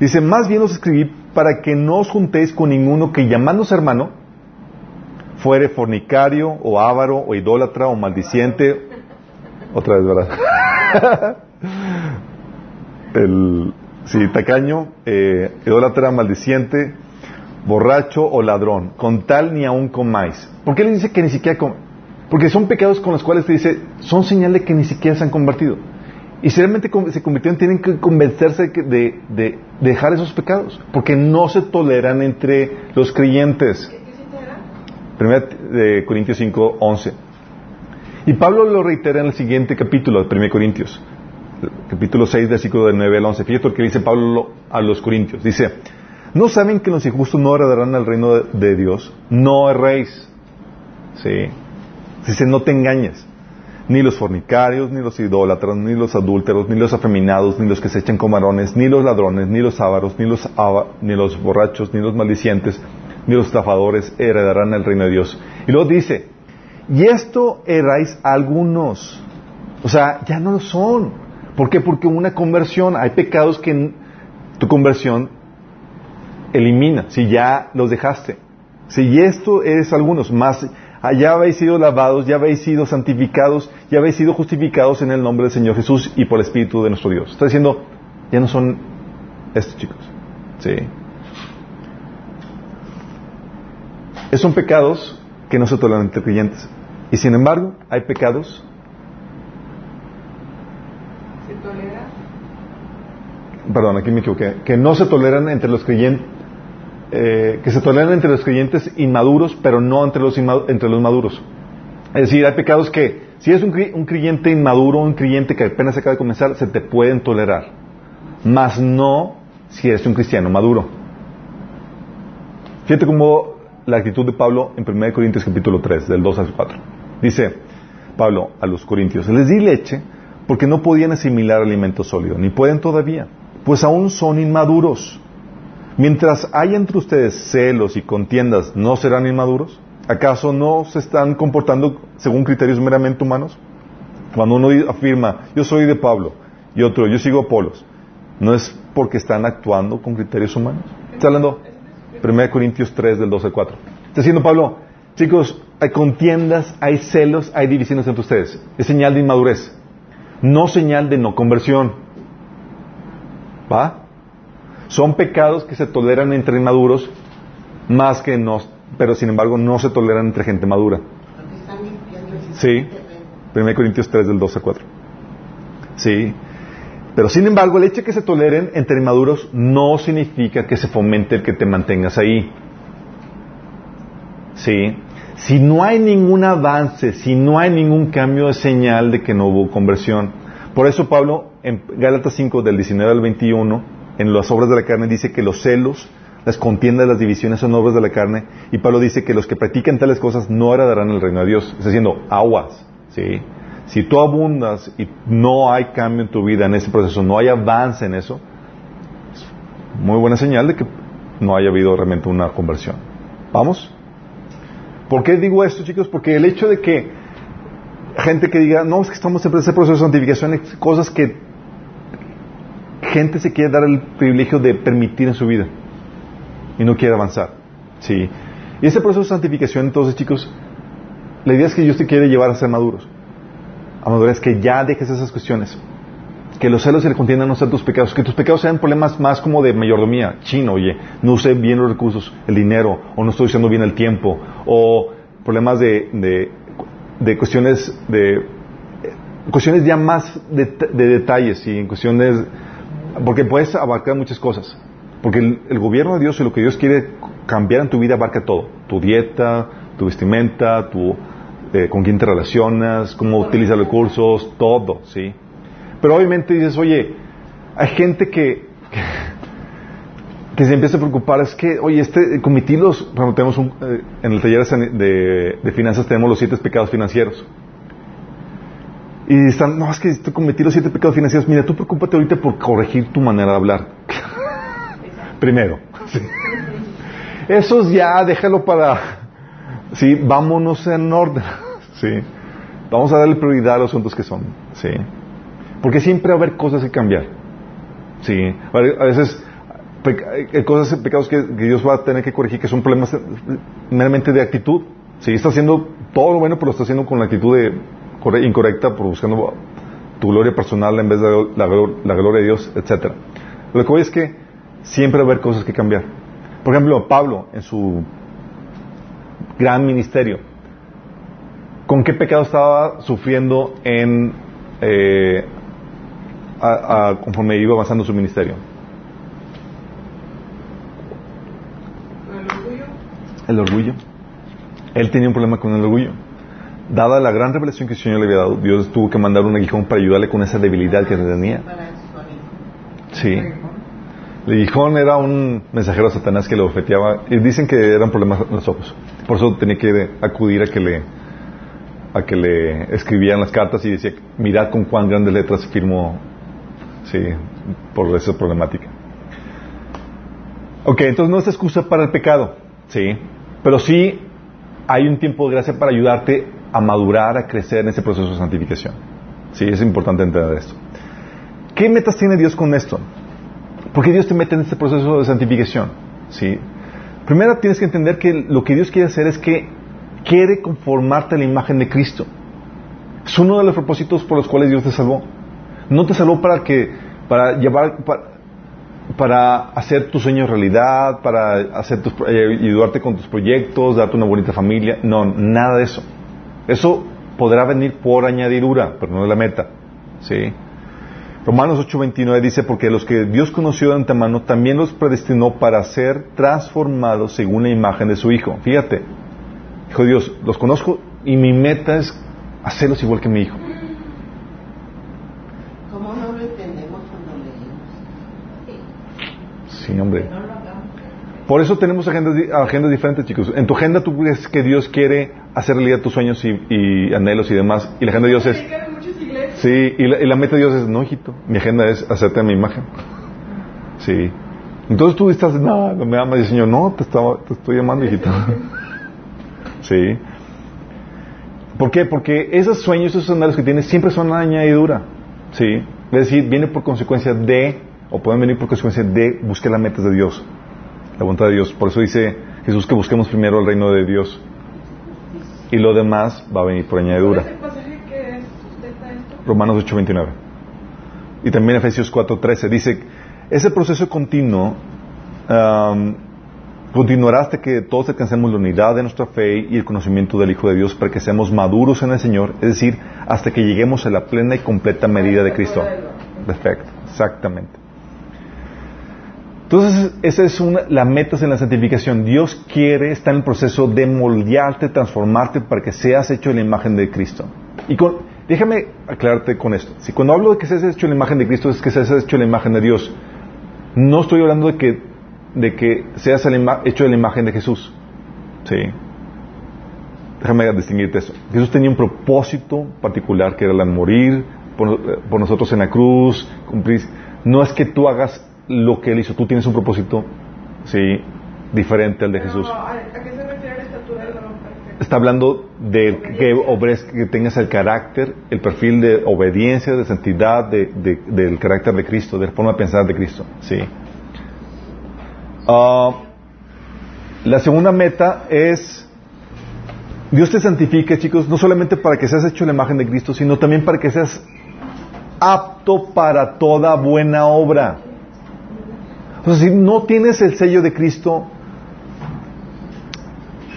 [SPEAKER 1] Dice, más bien os escribí para que no os juntéis con ninguno que llamándose hermano fuere fornicario o avaro o idólatra o maldiciente. Otra vez, ¿verdad? El, sí, tacaño, eh, idólatra, maldiciente, borracho o ladrón. Con tal ni aún comáis. ¿Por qué le dice que ni siquiera com Porque son pecados con los cuales te dice, son señal de que ni siquiera se han convertido. Y con- se convirtieron, tienen que convencerse de, que- de- de dejar esos pecados. Porque no se toleran entre los creyentes. Primera de Corintios 5, 11. Y Pablo lo reitera en el siguiente capítulo de 1 Corintios, capítulo 6, versículo del 9 al 11. Fíjate lo que dice Pablo a los Corintios. Dice, ¿no saben que los injustos no heredarán al reino de, de Dios? No erréis. Sí. Dice, no te engañes. Ni los fornicarios, ni los idólatras, ni los adúlteros, ni los afeminados, ni los que se echan con varones, ni los ladrones, ni los ávaros, ni los, ava- ni los borrachos, ni los maldicientes, ni los estafadores heredarán el reino de Dios. Y luego dice, y esto erais algunos. O sea, ya no lo son. ¿Por qué? Porque una conversión, hay pecados que tu conversión elimina, si ya los dejaste. Si esto eres algunos, más ya habéis sido lavados, ya habéis sido santificados, ya habéis sido justificados en el nombre del Señor Jesús y por el Espíritu de nuestro Dios. Está diciendo, ya no son estos chicos. Sí. Esos son pecados que no se toleran entre creyentes. Y sin embargo, hay pecados
[SPEAKER 2] ¿Se tolera?
[SPEAKER 1] perdón, aquí me equivoqué, que no se toleran entre los creyentes, eh, que se toleran entre los creyentes inmaduros, pero no entre los, entre los maduros. Es decir, hay pecados que, si es un, un creyente inmaduro, un creyente que apenas acaba de comenzar, se te pueden tolerar, mas no si eres un cristiano maduro. Fíjate cómo la actitud de Pablo en 1 Corintios capítulo 3, del 2 al 4. Dice Pablo a los corintios, les di leche porque no podían asimilar alimento sólido, ni pueden todavía, pues aún son inmaduros. Mientras haya entre ustedes celos y contiendas, ¿no serán inmaduros? ¿Acaso no se están comportando según criterios meramente humanos? Cuando uno afirma, yo soy de Pablo, y otro, yo sigo a Apolos, ¿no es porque están actuando con criterios humanos? Está hablando 1 Corintios 3, del 12 al 4. Está diciendo Pablo, chicos, hay contiendas, hay celos, hay divisiones entre ustedes. Es señal de inmadurez, no señal de no conversión. ¿Va? Son pecados que se toleran entre inmaduros, más que no, pero sin embargo no se toleran entre gente madura. Sí.
[SPEAKER 4] terreno.
[SPEAKER 1] 1 Corintios 3 del 2 a 4. Sí. Pero sin embargo, el hecho de que se toleren entre inmaduros no significa que se fomente el que te mantengas ahí. Sí. Si no hay ningún avance, si no hay ningún cambio de señal de que no hubo conversión. Por eso Pablo en Gálatas 5 del 19 al 21, en las obras de la carne dice que los celos, las contiendas, las divisiones son obras de la carne, y Pablo dice que los que practican tales cosas no heredarán el reino de Dios. Está diciendo, aguas, ¿sí? Si tú abundas y no hay cambio en tu vida en ese proceso, no hay avance en eso, es muy buena señal de que no haya habido realmente una conversión. ¿Vamos? ¿Por qué digo esto, chicos? Porque el hecho de que gente que diga, no, es que estamos en ese proceso de santificación, cosas que gente se quiere dar el privilegio de permitir en su vida y no quiere avanzar. Sí. Y ese proceso de santificación, entonces, chicos, la idea es que Dios te quiere llevar a ser maduros. A madurez, que ya dejes esas cuestiones. Que los celos y la contienda no sean tus pecados. Que tus pecados sean problemas más como de mayordomía. Chino, oye, no usé bien los recursos, el dinero, o no estoy usando bien el tiempo, o problemas de, de, de cuestiones de cuestiones ya más de, de detalles y en cuestiones porque puedes abarcar muchas cosas. Porque el, el, gobierno de Dios y lo que Dios quiere cambiar en tu vida abarca todo. Tu dieta tu vestimenta tu eh, con quién te relacionas cómo utilizas recursos todo sí pero obviamente dices oye hay gente que, que que se empieza a preocupar es que, oye, este, cometí los, bueno, tenemos un, eh, en el taller de, de, finanzas tenemos los siete pecados financieros. Y están, no, es que estoy cometí los siete pecados financieros. Mira, tú preocúpate ahorita por corregir tu manera de hablar. Primero. Sí. Esos ya, déjalo para, sí, vámonos en orden. Sí. Vamos a darle prioridad a los asuntos que son. Sí. Porque siempre va a haber cosas que cambiar. Sí. A veces, hay cosas, pecados que, que, Dios va a tener que corregir, que son problemas meramente de actitud. Si está haciendo todo lo bueno, pero lo está haciendo con la actitud de, incorrecta, por buscando tu gloria personal en vez de la, la gloria de Dios, etcétera. Lo que voy es que siempre va a haber cosas que cambiar. Por ejemplo, Pablo, en su gran ministerio, ¿con qué pecado estaba sufriendo en, eh, a, a, conforme iba avanzando su ministerio? el orgullo. Él tenía un problema con el orgullo. Dada la gran revelación que el Señor le había dado, Dios tuvo que mandar un aguijón para ayudarle con esa debilidad que tenía. Sí. El aguijón era un mensajero de Satanás que lo ofeteaba y dicen que eran problemas en los ojos. Por eso tenía que acudir a que le a que le escribían las cartas y decía, mirad con cuán grandes letras firmó sí, por esa problemática. Ok, entonces no es excusa para el pecado, sí, pero sí hay un tiempo de gracia para ayudarte a madurar, a crecer en ese proceso de santificación. Sí, es importante entender esto. ¿Qué metas tiene Dios con esto? ¿Por qué Dios te mete en este proceso de santificación? Sí. Primero tienes que entender que lo que Dios quiere hacer es que quiere conformarte a la imagen de Cristo. Es uno de los propósitos por los cuales Dios te salvó. No te salvó para que para llevar para, para hacer tus sueños realidad, para hacer tus, eh, ayudarte con tus proyectos, darte una bonita familia. No, nada de eso. Eso podrá venir por añadidura, pero no es la meta. ¿Sí? Romanos 8:29 dice, porque los que Dios conoció de antemano también los predestinó para ser transformados según la imagen de su Hijo. Fíjate, Hijo Dios, los conozco y mi meta es hacerlos igual que mi Hijo.
[SPEAKER 4] ¿Cómo no lo entendemos cuando leemos?
[SPEAKER 1] Sí, hombre. Por eso tenemos agendas, agendas diferentes, chicos. En tu agenda tú crees que Dios quiere hacer realidad tus sueños y, y anhelos y demás. Y la agenda de Dios es... Sí, y la, y la, meta de Dios es, no, hijito, mi agenda es hacerte a mi imagen. Sí. Entonces tú estás, no, no me amas, y el Señor, no, te, estaba, te estoy llamando, hijito. sí. ¿Por qué? Porque esos sueños, esos anhelos que tienes siempre son una añadidura. Sí. Es decir, viene por consecuencia de, o pueden venir por consecuencia de buscar las metas de Dios, la voluntad de Dios. Por eso dice Jesús que busquemos primero el reino de Dios. Y lo demás va a venir por añadidura. Romanos 8:29. Y también Efesios 4:13. Dice, ese proceso continuo um, Continuará hasta que todos alcancemos la unidad de nuestra fe y el conocimiento del Hijo de Dios para que seamos maduros en el Señor, es decir, hasta que lleguemos a la plena y completa medida de Cristo. Perfecto, exactamente. Entonces, esa es una, la meta en la santificación. Dios quiere, está en el proceso de moldearte, transformarte para que seas hecho en la imagen de Cristo. Y con, déjame aclararte con esto. Si cuando hablo de que seas hecho en la imagen de Cristo, es que seas hecho en la imagen de Dios. No estoy hablando de que, de que seas hecho en la imagen de Jesús. Sí. Déjame distinguirte eso. Jesús tenía un propósito particular que era el morir por, por nosotros en la cruz, cumplir. No es que tú hagas lo que él hizo. Tú tienes un propósito, sí, diferente al de Jesús.
[SPEAKER 3] ¿A qué se refiere la estatura del varón perfecto?
[SPEAKER 1] Está hablando de que, que tengas el carácter, el perfil de obediencia, de santidad, de, de, del carácter de Cristo, de la forma de pensar de Cristo. Sí. Uh, la segunda meta es Dios te santifique, chicos, no solamente para que seas hecho la imagen de Cristo, sino también para que seas apto para toda buena obra. Entonces, si no tienes el sello de Cristo,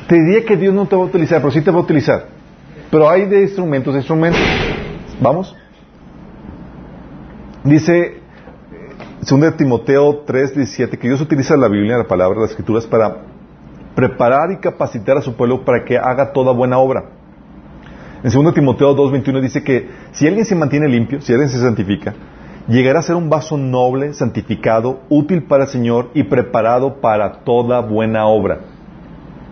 [SPEAKER 1] te diría que Dios no te va a utilizar, pero sí te va a utilizar. Pero hay de instrumentos, de instrumentos. ¿Vamos? Dice 2 Timoteo 3, 17, que Dios utiliza la Biblia, la palabra, las escrituras, para preparar y capacitar a su pueblo para que haga toda buena obra. En 2 Timoteo 2, 21 dice que si alguien se mantiene limpio, si alguien se santifica, llegará a ser un vaso noble, santificado, útil para el Señor y preparado para toda buena obra.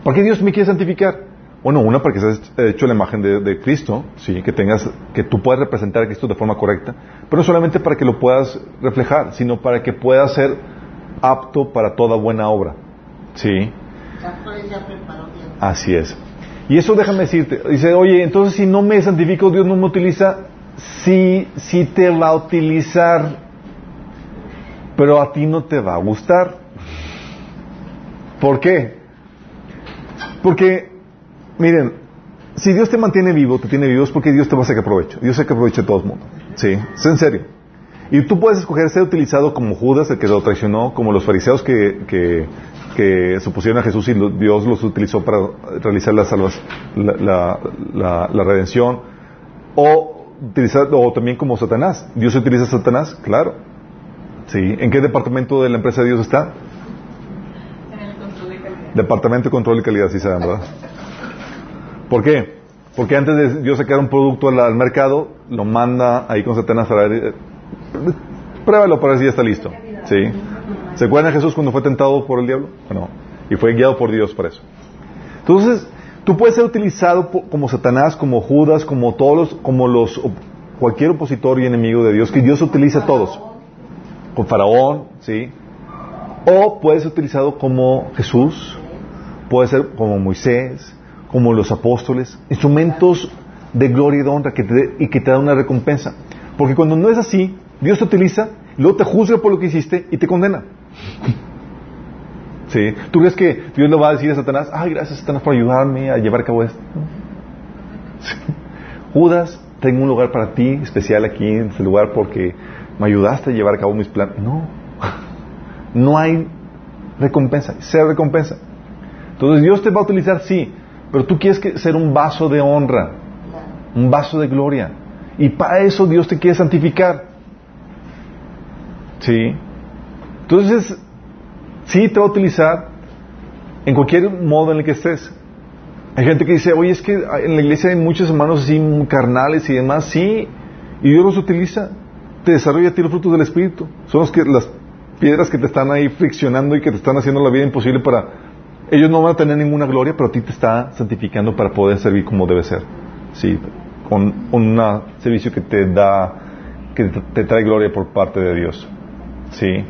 [SPEAKER 1] ¿Por qué Dios me quiere santificar? Bueno, una, para que seas hecho la imagen de, Cristo, sí, que tengas, que tú puedas representar a Cristo de forma correcta, pero no solamente para que lo puedas reflejar, sino para que puedas ser apto para toda buena obra, sí. Así es. Y eso déjame decirte, dice, oye, entonces si no me santifico, Dios no me utiliza, sí, sí te va a utilizar, pero a ti no te va a gustar. ¿Por qué? Porque, miren, si Dios te mantiene vivo, te tiene vivo, es porque Dios te va a sacar provecho. Dios saca provecho a todo el mundo. Sí, es en serio. Y tú puedes escoger ser utilizado como Judas, el que lo traicionó, como los fariseos que, que, que supusieron a Jesús y Dios los utilizó para realizar la, salvas, la, la, la redención, o utilizar, o también como Satanás. ¿Dios utiliza a Satanás? Claro. Sí. ¿En qué departamento de la empresa de Dios está?
[SPEAKER 3] En el control de calidad.
[SPEAKER 1] Departamento de control y calidad, sí saben, ¿verdad? ¿Por qué? Porque antes de Dios sacar un producto al, al mercado, lo manda ahí con Satanás para ver, eh, pruébalo para ver si ya está listo. ¿Sí? ¿Se acuerdan de Jesús cuando fue tentado por el diablo? Bueno, y fue guiado por Dios para eso. Entonces, Tú puedes ser utilizado como Satanás, como Judas, como todos los, como los, cualquier opositor y enemigo de Dios, que Dios utiliza a todos. Con Faraón, ¿sí? O puedes ser utilizado como Jesús, puede ser como Moisés, como los apóstoles, instrumentos de gloria y de honra que te, y que te dan una recompensa. Porque cuando no es así, Dios te utiliza, luego te juzga por lo que hiciste y te condena. ¿Sí? ¿Tú crees que Dios le va a decir a Satanás, ay, gracias Satanás por ayudarme a llevar a cabo esto? Judas, tengo un lugar para ti especial aquí en este lugar porque me ayudaste a llevar a cabo mis planes. No, no hay recompensa, sea recompensa. Entonces Dios te va a utilizar, sí, pero tú quieres ser un vaso de honra, un vaso de gloria. Y para eso Dios te quiere santificar. ¿Sí? Entonces, sí te va a utilizar en cualquier modo en el que estés. Hay gente que dice, oye, es que en la iglesia hay muchos hermanos así carnales y demás, sí, y Dios los utiliza, te desarrolla a ti los frutos del Espíritu. Son los que, las piedras que te están ahí friccionando y que te están haciendo la vida imposible para... Ellos no van a tener ninguna gloria, pero a ti te está santificando para poder servir como debe ser. Sí, con un servicio que te da, que te trae gloria por parte de Dios. Sí.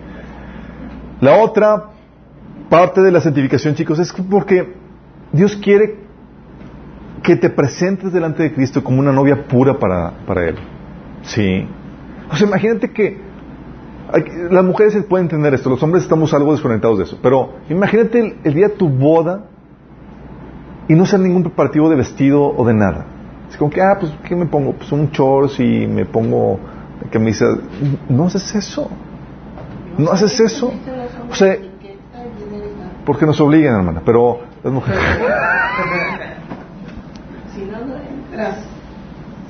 [SPEAKER 1] La otra parte de la santificación, chicos, es porque Dios quiere que te presentes delante de Cristo como una novia pura para, para Él. Sí. O sea, imagínate que las mujeres pueden entender esto, los hombres estamos algo desconectados de eso, pero imagínate el, día de tu boda y no hacer ningún preparativo de vestido o de nada. Es como que, ah, pues, ¿qué me pongo? Pues un shorts y me pongo camisa. No haces eso. No haces eso. O sea, Porque nos obligan, hermana. Pero las mujeres.
[SPEAKER 4] Si no, no entras.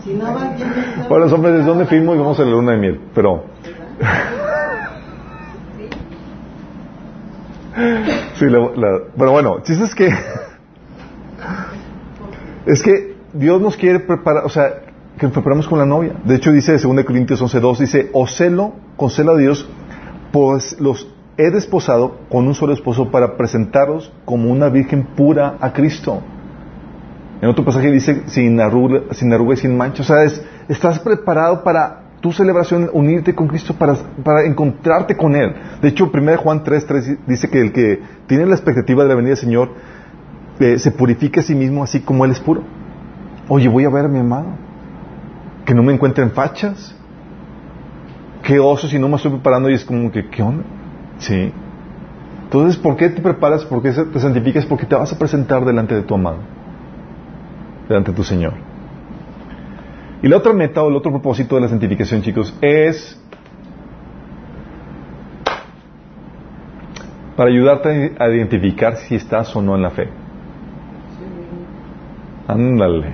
[SPEAKER 4] Si no no
[SPEAKER 1] Para los hombres, ¿de dónde fuimos y vamos a la luna de miel? Pero. Sí, la, la- pero bueno, chiste es que. Es que Dios nos quiere preparar, o sea, que nos preparamos con la novia. De hecho, dice 2 Corintios 11:2, dice: O celo, con celo a Dios, pues los he desposado con un solo esposo para presentaros como una virgen pura a Cristo. En otro pasaje dice sin arruga, sin arruga y sin mancha. O sea, es- estás preparado para tu celebración, unirte con Cristo, para, encontrarte con Él. De hecho, 1 Juan 3, 3 dice que el que tiene la expectativa de la venida del Señor eh, se purifica a sí mismo así como Él es puro. Oye, voy a ver a mi amado. Que no me encuentren fachas. Qué oso si no me estoy preparando y es como que, ¿qué onda? Sí. Entonces, ¿por qué te preparas? ¿Por qué te santificas? Porque te vas a presentar delante de tu amado delante de tu Señor. Y la otra meta o el otro propósito de la santificación, chicos, es para ayudarte a identificar si estás o no en la fe. Ándale.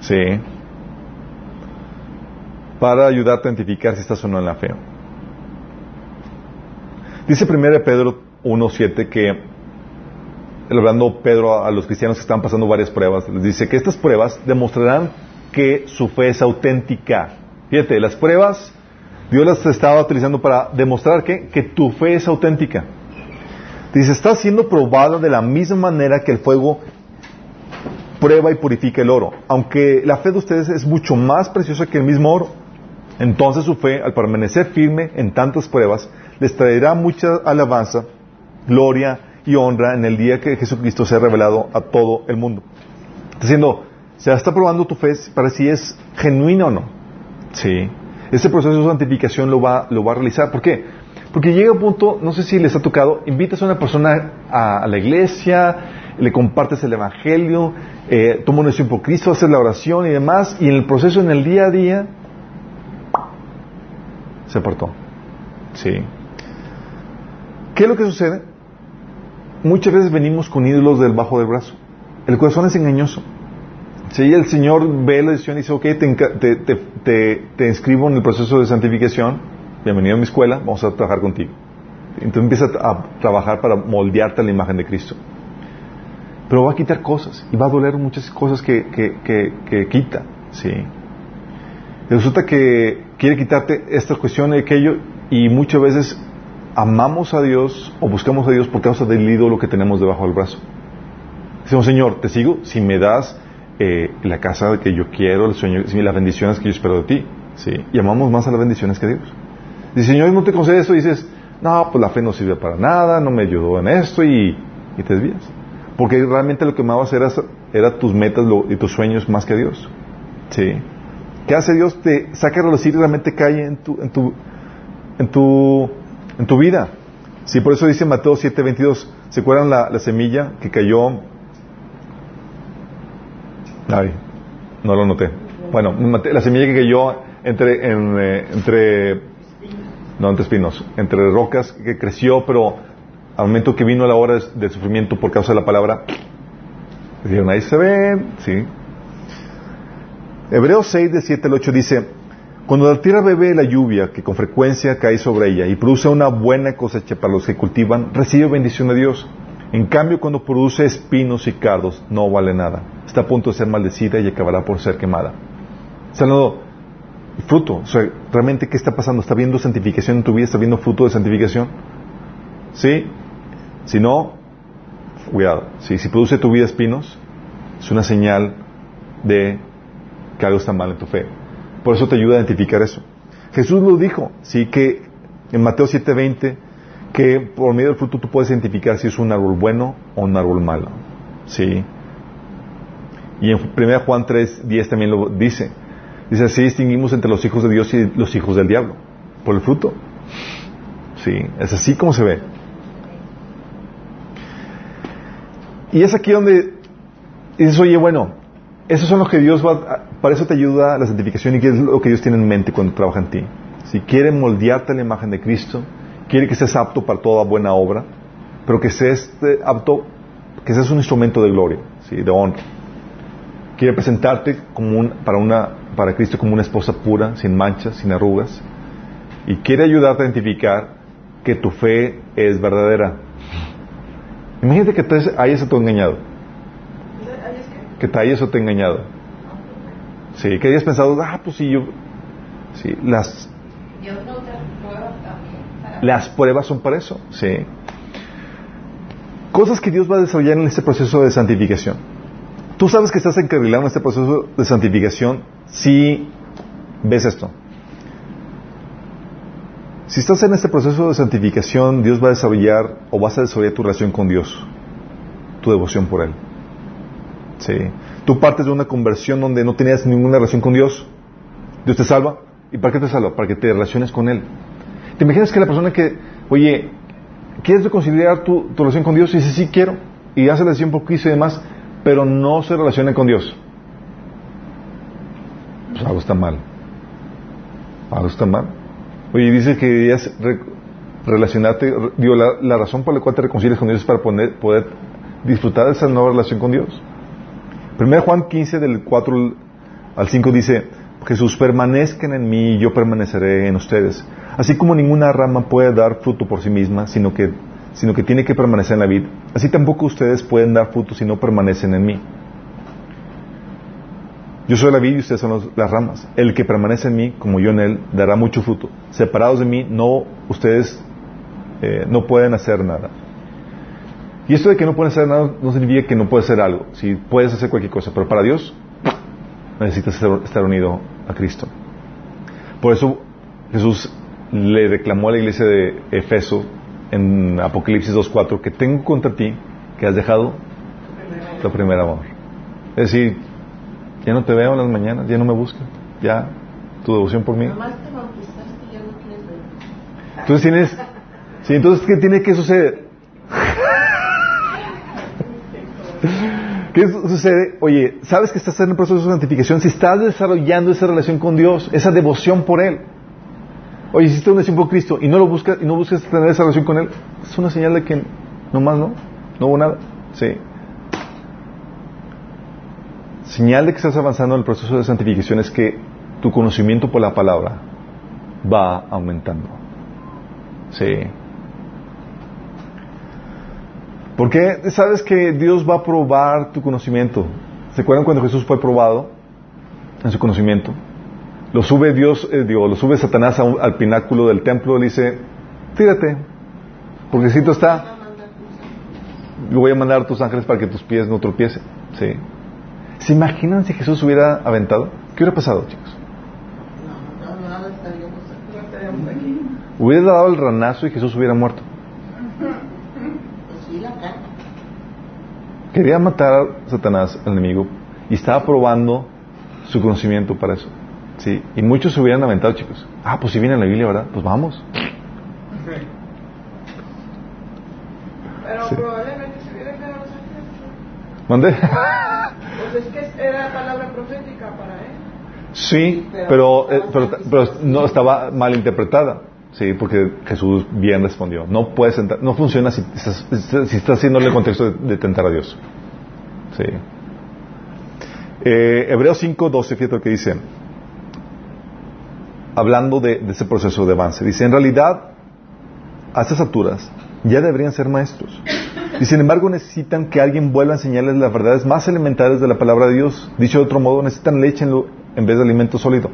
[SPEAKER 1] Sí. Para ayudarte a identificar si estás o no en la fe. Dice 1 Pedro 1.7 que hablando Pedro a los cristianos que están pasando varias pruebas, les dice que estas pruebas demostrarán que su fe es auténtica. Fíjate, las pruebas Dios las estaba utilizando para demostrar que, que tu fe es auténtica. Dice, está siendo probada de la misma manera que el fuego prueba y purifica el oro. Aunque la fe de ustedes es mucho más preciosa que el mismo oro. Entonces su fe, al permanecer firme en tantas pruebas, les traerá mucha alabanza, gloria y honra en el día que Jesucristo sea revelado a todo el mundo. Está diciendo, se está probando tu fe para si es genuina o no. Sí. Este proceso de santificación lo va, lo va a realizar. ¿Por qué? Porque llega un punto, no sé si les ha tocado, invitas a una persona a, a la iglesia, le compartes el evangelio, eh, toma una por Cristo, haces la oración y demás, y en el proceso, en el día a día, se apartó. Sí. ¿Qué es lo que sucede? Muchas veces venimos con ídolos del bajo del brazo. El corazón es engañoso. Si el Señor ve la decisión y dice, ok, te, te, te, te- inscribo en el proceso de santificación, bienvenido a mi escuela, vamos a trabajar contigo. Entonces empieza a trabajar para moldearte a la imagen de Cristo. Pero va a quitar cosas y va a doler muchas cosas que, que, que, que quita. ¿sí? Resulta que quiere quitarte esta cuestión y aquello y muchas veces amamos a Dios o buscamos a Dios por causa del ídolo que tenemos debajo del brazo. Decimos, Señor, te sigo si me das eh, la casa que yo quiero, el sueño, las bendiciones que yo espero de ti. ¿sí? Y amamos más a las bendiciones que a Dios. Dice, Señor, no te concede esto, dices, no, pues la fe no sirve para nada, no me ayudó en esto, y, te desvías. Porque realmente lo que amabas era, tus metas y tus sueños más que a Dios. ¿Sí? ¿Qué hace Dios? Te saca a relucir y realmente cae en tu, en tu vida. Sí, por eso dice Mateo 7:22. ¿Se acuerdan la, la semilla que cayó? Ay, no lo noté. Bueno, la semilla que cayó entre, en, eh, entre, no entre espinos, entre rocas, que creció, pero al momento que vino la hora de, de sufrimiento por causa de la palabra, dijeron, ahí se ve, sí. Hebreos 6, de 7 al 8 dice, cuando la tierra bebe la lluvia que con frecuencia cae sobre ella y produce una buena cosecha para los que cultivan, recibe bendición de Dios. En cambio, cuando produce espinos y cardos, no vale nada. Está a punto de ser maldecida y acabará por ser quemada. Está fruto. O sea, realmente, ¿qué está pasando? ¿Está viendo santificación en tu vida? ¿Está viendo fruto de santificación? ¿Sí? Si no, cuidado. ¿Sí? Si produce tu vida espinos, es una señal de que algo está mal en tu fe. Por eso te ayuda a identificar eso. Jesús lo dijo, sí, que en Mateo 7:20, que por medio del fruto tú puedes identificar si es un árbol bueno o un árbol malo. Sí. Y en 1 Juan 3:10 también lo dice. Dice, así distinguimos entre los hijos de Dios y los hijos del diablo. Por el fruto. Sí, es así como se ve. Y es aquí donde dices, oye, bueno, eso son los que Dios va, para eso te ayuda la santificación y qué es lo que Dios tiene en mente cuando trabaja en ti. Si quiere moldearte la imagen de Cristo, quiere que seas apto para toda buena obra, pero que seas eh, apto, que seas un instrumento de gloria, ¿sí? de honra. Quiere presentarte como para, una, para Cristo como una esposa pura, sin manchas, sin arrugas, y quiere ayudarte a identificar que tu fe es verdadera. Imagínate que te hayas engañado.
[SPEAKER 3] Que.
[SPEAKER 1] Te hayas o te engañado. Sí, que hayas pensado, ah, pues sí, yo. Sí, las,
[SPEAKER 4] Dios también. para-
[SPEAKER 1] las pruebas son para eso. Sí. Cosas que Dios va a desarrollar en este proceso de santificación. Tú sabes que estás encarrilado en este proceso de santificación si ves esto. Si estás en este proceso de santificación, Dios va a desarrollar o vas a desarrollar tu relación con Dios, tu devoción por Él. Sí. Tú partes de una conversión donde no tenías ninguna relación con Dios. Dios te salva. ¿Y para qué te salva? Para que te relaciones con Él. ¿Te imaginas que la persona que, oye, ¿quieres reconciliar tu, tu relación con Dios? Y dice, sí quiero. Y hace la decisión por Cristo y demás, pero no se relaciona con Dios. Pues algo está mal. Algo está mal. Oye, dice que debías re- relacionarte, re- digo, la, la razón por la cual te reconcilias con Dios es para poner- poder disfrutar de esa nueva relación con Dios. 1 Juan 15, del 4 al 5 dice, Jesús, permanezcan en mí y yo permaneceré en ustedes. Así como ninguna rama puede dar fruto por sí misma, sino que, sino que tiene que permanecer en la vid, así tampoco ustedes pueden dar fruto si no permanecen en mí. Yo soy la vid y ustedes son las ramas. El que permanece en mí, como yo en él, dará mucho fruto. Separados de mí, no, ustedes eh, no pueden hacer nada. Y esto de que no pueden hacer nada no significa que no puedes hacer algo. Si puedes hacer cualquier cosa, pero para Dios necesitas estar, estar unido a Cristo. Por eso Jesús le reclamó a la iglesia de Efeso en Apocalipsis 2.4 que tengo contra ti que has dejado tu primer amor. Es decir, ya no te veo en las mañanas, ya no me buscas, ya tu devoción por mí.
[SPEAKER 4] Nomás te bautizaste y ya no quieres ver.
[SPEAKER 1] Entonces tienes, sí, entonces ¿qué tiene que suceder? ¿Qué su- sucede? Oye, sabes que estás en el proceso de santificación si estás desarrollando esa relación con Dios, esa devoción por Él. Oye, hiciste una oración por Cristo y no lo buscas y no buscas tener esa relación con Él, es una señal de que nomás no, no hubo nada. Sí. Señal de que estás avanzando en el proceso de santificación es que tu conocimiento por la palabra va aumentando. Sí. Porque sabes que Dios va a probar tu conocimiento. ¿Se acuerdan cuando Jesús fue probado en su conocimiento? Lo sube Dios, eh, lo sube Satanás al pináculo del templo y le dice, tírate, porque si tú está, yo voy a mandar a tus ángeles para que tus pies no tropiecen. Sí. ¿Se imaginan si Jesús hubiera aventado? ¿Qué hubiera pasado, chicos? Hubiera dado el ranazo y Jesús hubiera muerto.
[SPEAKER 4] Pues sí, la carne.
[SPEAKER 1] Quería matar a Satanás, al enemigo, y estaba probando su conocimiento para eso. Sí, y muchos se hubieran aventado, chicos. Ah, pues si viene en la Biblia, ¿verdad? Pues vamos.
[SPEAKER 3] Pero
[SPEAKER 1] Sí.
[SPEAKER 3] probablemente se hubiera quedado los ángeles.
[SPEAKER 1] ¿Mande?
[SPEAKER 3] Pues es que era palabra profética para él.
[SPEAKER 1] Sí, pero, eh, pero, pero no estaba mal interpretada. Sí, porque Jesús bien respondió. No puedes entrar- no funciona si estás, si estás haciéndole el contexto de, tentar a Dios. Sí. Eh, Hebreos 5.12, fíjate lo que dice. Hablando de, de ese proceso de avance. Dice, en realidad, a estas alturas, ya deberían ser maestros. Y sin embargo necesitan que alguien vuelva a enseñarles las verdades más elementales de la palabra de Dios. Dicho de otro modo, necesitan leche en, lo- en vez de alimento sólido.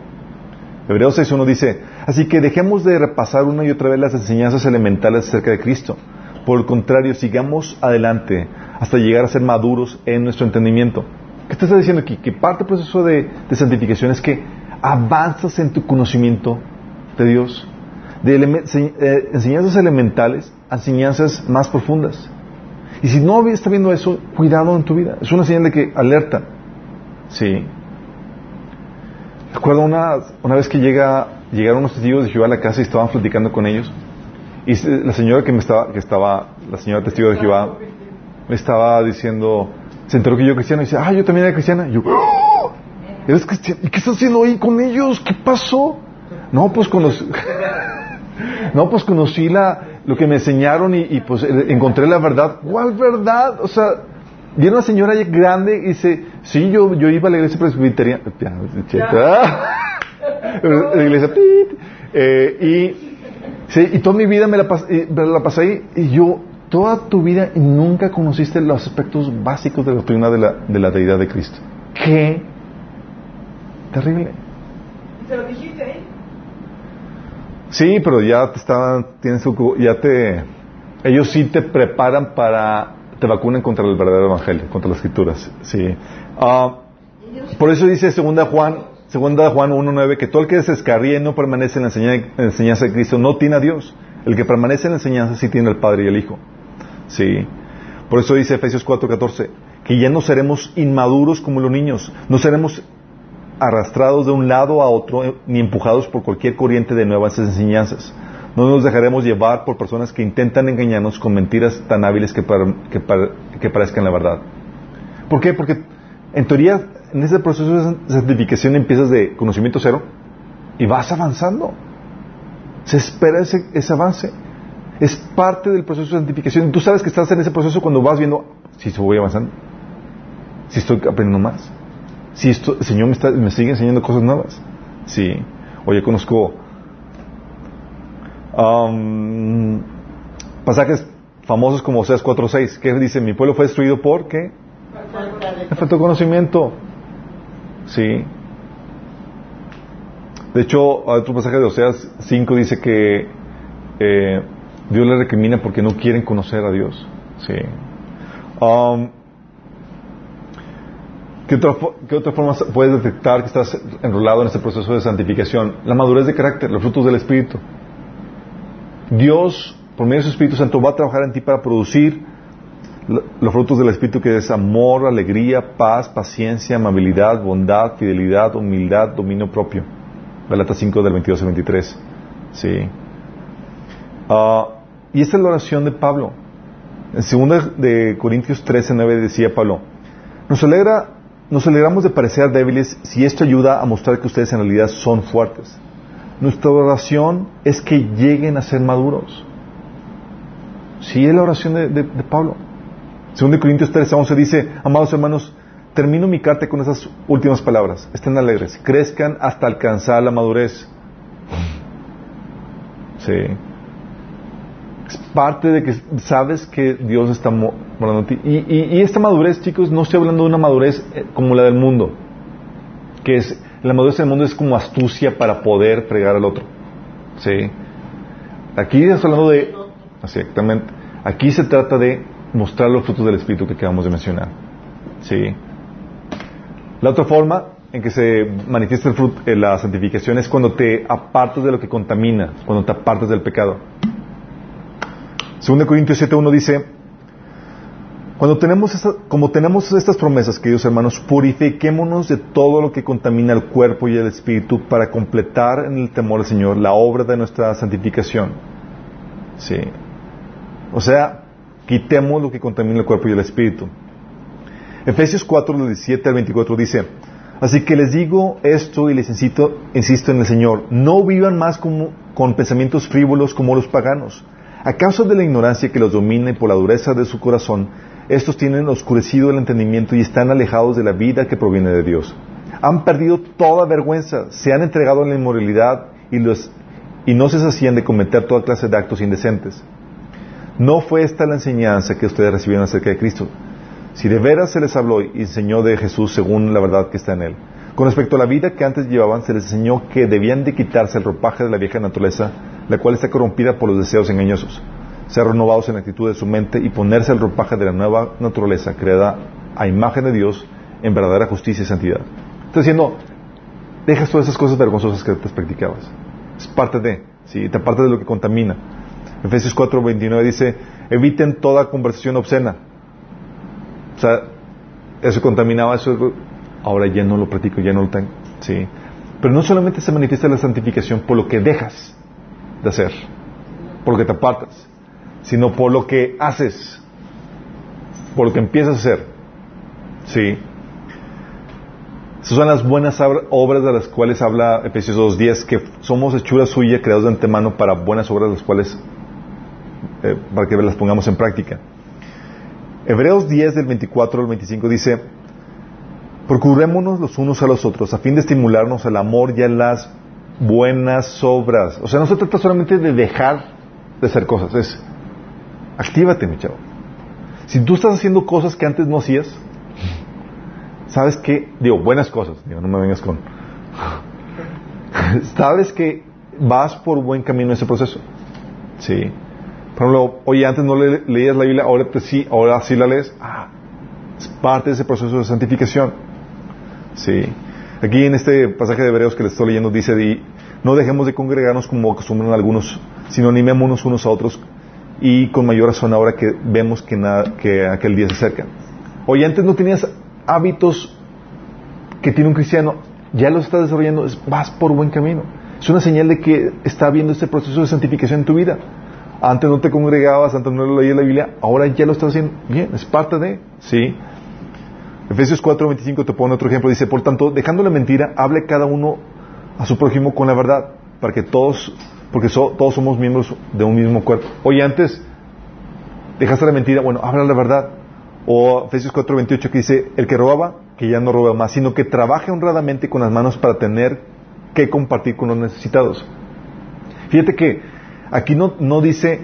[SPEAKER 1] Hebreos 6.1 dice, así que dejemos de repasar una y otra vez las enseñanzas elementales acerca de Cristo. Por el contrario, sigamos adelante hasta llegar a ser maduros en nuestro entendimiento. ¿Qué te está diciendo aquí? Que parte del proceso de, santificación es que avanzas en tu conocimiento de Dios, de eh, enseñanzas elementales a enseñanzas más profundas. Y si no estás viendo eso, cuidado en tu vida. Es una señal de que alerta. Sí. Recuerdo una, una vez que llega, llegaron unos testigos de Jehová a la casa y estaban platicando con ellos. Y la señora que me estaba, que estaba, la señora testigo de Jehová, me estaba diciendo, se enteró que yo cristiano y dice, ah, yo también era cristiana. Y yo, ¡Oh! ¿eres cristiano? ¿Y qué estás haciendo ahí con ellos? ¿Qué pasó? No, pues conocí, no, pues conocí la, lo que me enseñaron y, y, pues eh, encontré la verdad. ¿Cuál verdad? O sea, viene una señora grande y dice, sí, yo, yo iba a la iglesia presbiteriana. La iglesia. Eh, y, sí, y toda mi vida me la, pas- me la pasé ahí y yo, toda tu vida y nunca conociste los aspectos básicos de la doctrina de la, de la deidad de Cristo. ¡Qué terrible!
[SPEAKER 3] Se lo dijiste, ¿eh?
[SPEAKER 1] Sí, pero ya te estaban, tienes su, ya te, ellos sí te preparan para, te vacunan contra el verdadero evangelio, contra las escrituras, sí. Ah, por eso dice segunda Juan, segunda Juan 1.9, que todo el que se descarría y no permanece en la enseñanza, en la enseñanza de Cristo no tiene a Dios. El que permanece en la enseñanza sí tiene al Padre y al Hijo. Sí. Por eso dice Efesios 4.14, que ya no seremos inmaduros como los niños, no seremos arrastrados de un lado a otro ni empujados por cualquier corriente de nuevas enseñanzas. No nos dejaremos llevar por personas que intentan engañarnos con mentiras tan hábiles que, que par- que parezcan la verdad. ¿Por qué? Porque en teoría en ese proceso de santificación empiezas de conocimiento cero y vas avanzando. Se espera ese, ese avance. Es parte del proceso de santificación. Tú sabes que estás en ese proceso cuando vas viendo si voy avanzando, si estoy aprendiendo más si el Señor me, está, me sigue enseñando cosas nuevas. Sí. Oye, conozco um, pasajes famosos como Oseas 4.6, que dice, mi pueblo fue destruido por, ¿qué?
[SPEAKER 4] Falta de
[SPEAKER 1] Me faltó conocimiento. Sí. De hecho, otro pasaje de Oseas 5 dice que eh, Dios le recrimina porque no quieren conocer a Dios. Sí. Um, ¿Qué otra, qué otra forma puedes detectar que estás enrolado en este proceso de santificación? La madurez de carácter, los frutos del Espíritu. Dios, por medio de su Espíritu Santo, va a trabajar en ti para producir lo- los frutos del Espíritu que es amor, alegría, paz, paciencia, amabilidad, bondad, fidelidad, humildad, dominio propio. Galatas 5 del 22 al 23. Sí. Ah, y esta es la oración de Pablo. En 2 de Corintios 13, 9 decía Pablo, nos alegra, nos alegramos de parecer débiles si esto ayuda a mostrar que ustedes en realidad son fuertes. Nuestra oración es que lleguen a ser maduros. Sí, es la oración de, de- Pablo. Según de Corintios 13, 11 dice, amados hermanos, termino mi carta con esas últimas palabras. Estén alegres, crezcan hasta alcanzar la madurez. Sí. Es parte de que sabes que Dios está mo- morando en ti. Y, y- y esta madurez, chicos, no estoy hablando de una madurez eh, como la del mundo. Que es, la madurez del mundo es como astucia para poder fregar al otro. Sí. Aquí estoy hablando de, exactamente, aquí se trata de mostrar los frutos del Espíritu que acabamos de mencionar. Sí. La otra forma en que se manifiesta el fruto, eh, la santificación es cuando te apartas de lo que contamina, cuando te apartas del pecado. 2 Corintios 7.1 dice, cuando tenemos esta- como tenemos estas promesas, queridos hermanos, purifiquémonos de todo lo que contamina el cuerpo y el espíritu para completar en el temor al Señor la obra de nuestra santificación. Sí. O sea, quitemos lo que contamina el cuerpo y el espíritu. Efesios 4, del 17 al 24 dice, Así que les digo esto y les insisto, insisto en el Señor, no vivan más con pensamientos frívolos como los paganos. A causa de la ignorancia que los domina y por la dureza de su corazón, estos tienen oscurecido el entendimiento y están alejados de la vida que proviene de Dios. Han perdido toda vergüenza, se han entregado a la inmoralidad y, no se sacían de cometer toda clase de actos indecentes. No fue esta la enseñanza que ustedes recibieron acerca de Cristo. Si de veras se les habló y enseñó de Jesús según la verdad que está en él. Con respecto a la vida que antes llevaban, se les enseñó que debían de quitarse el ropaje de la vieja naturaleza, la cual está corrompida por los deseos engañosos, ser renovados en la actitud de su mente y ponerse el ropaje de la nueva naturaleza creada a imagen de Dios en verdadera justicia y santidad. Está diciendo, dejas todas esas cosas vergonzosas que antes practicabas. Es parte de, ¿sí? te apartas de lo que contamina. Efesios 4:29 dice, eviten toda conversación obscena. O sea, eso contaminaba, eso ahora ya no lo practico, ya no lo tengo. Sí. Pero no solamente se manifiesta la santificación por lo que dejas de hacer, por lo que te apartas, sino por lo que haces, por lo que empiezas a hacer. Sí. Son las buenas obra- obras de las cuales habla Efesios 2.10, que somos hechura suya, creados de antemano para buenas obras, las cuales eh, para que las pongamos en práctica. Hebreos 10 del 24 al 25 dice, procurémonos los unos a los otros a fin de estimularnos al amor y a las buenas obras. O sea, no se trata solamente de dejar de hacer cosas, es actívate, mi chavo. Si tú estás haciendo cosas que antes no hacías, sabes que, digo, buenas cosas, digo, no me vengas con... sabes que vas por buen camino en ese proceso. Sí. Por ejemplo, oye, antes no le, leías la Biblia, ahora, te, sí, ahora sí la lees. Ah, es parte de ese proceso de santificación. Sí. Aquí en este pasaje de Hebreos que les estoy leyendo dice, di, no dejemos de congregarnos como acostumbran algunos, sino animémonos unos a otros y con mayor razón ahora que vemos que, nada, que aquel día se acerca. Oye, antes no tenías hábitos que tiene un cristiano, ya los estás desarrollando, vas por buen camino. Es una señal de que está habiendo este proceso de santificación en tu vida. Antes no te congregabas, antes no leías la Biblia, ahora ya lo estás haciendo bien, es parte de, ¿sí? Efesios 4:25 te pone otro ejemplo, dice, por tanto, dejando la mentira, hable cada uno a su prójimo con la verdad, para que todos, porque todos somos miembros de un mismo cuerpo. Oye, antes dejaste la mentira, bueno, habla la verdad. O Efesios 4:28 que dice, el que robaba, que ya no roba más, sino que trabaje honradamente con las manos para tener que compartir con los necesitados. Fíjate que aquí no, no dice,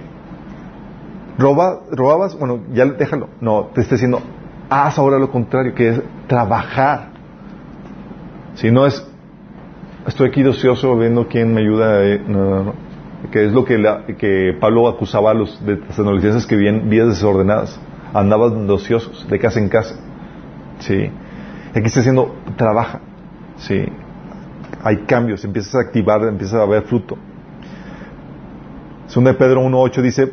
[SPEAKER 1] roba, robabas, bueno, ya déjalo. No, te está diciendo, haz ahora lo contrario, que es trabajar. Si no es, estoy aquí ocioso viendo quién me ayuda, eh, que es lo que, que Pablo acusaba a los de tesalonicenses que vivían vidas desordenadas, andaban de ociosos, de casa en casa. Sí. Aquí está diciendo, trabaja. Sí. Hay cambios, empiezas a activar, empiezas a ver fruto. Segunda de Pedro 1.8 dice,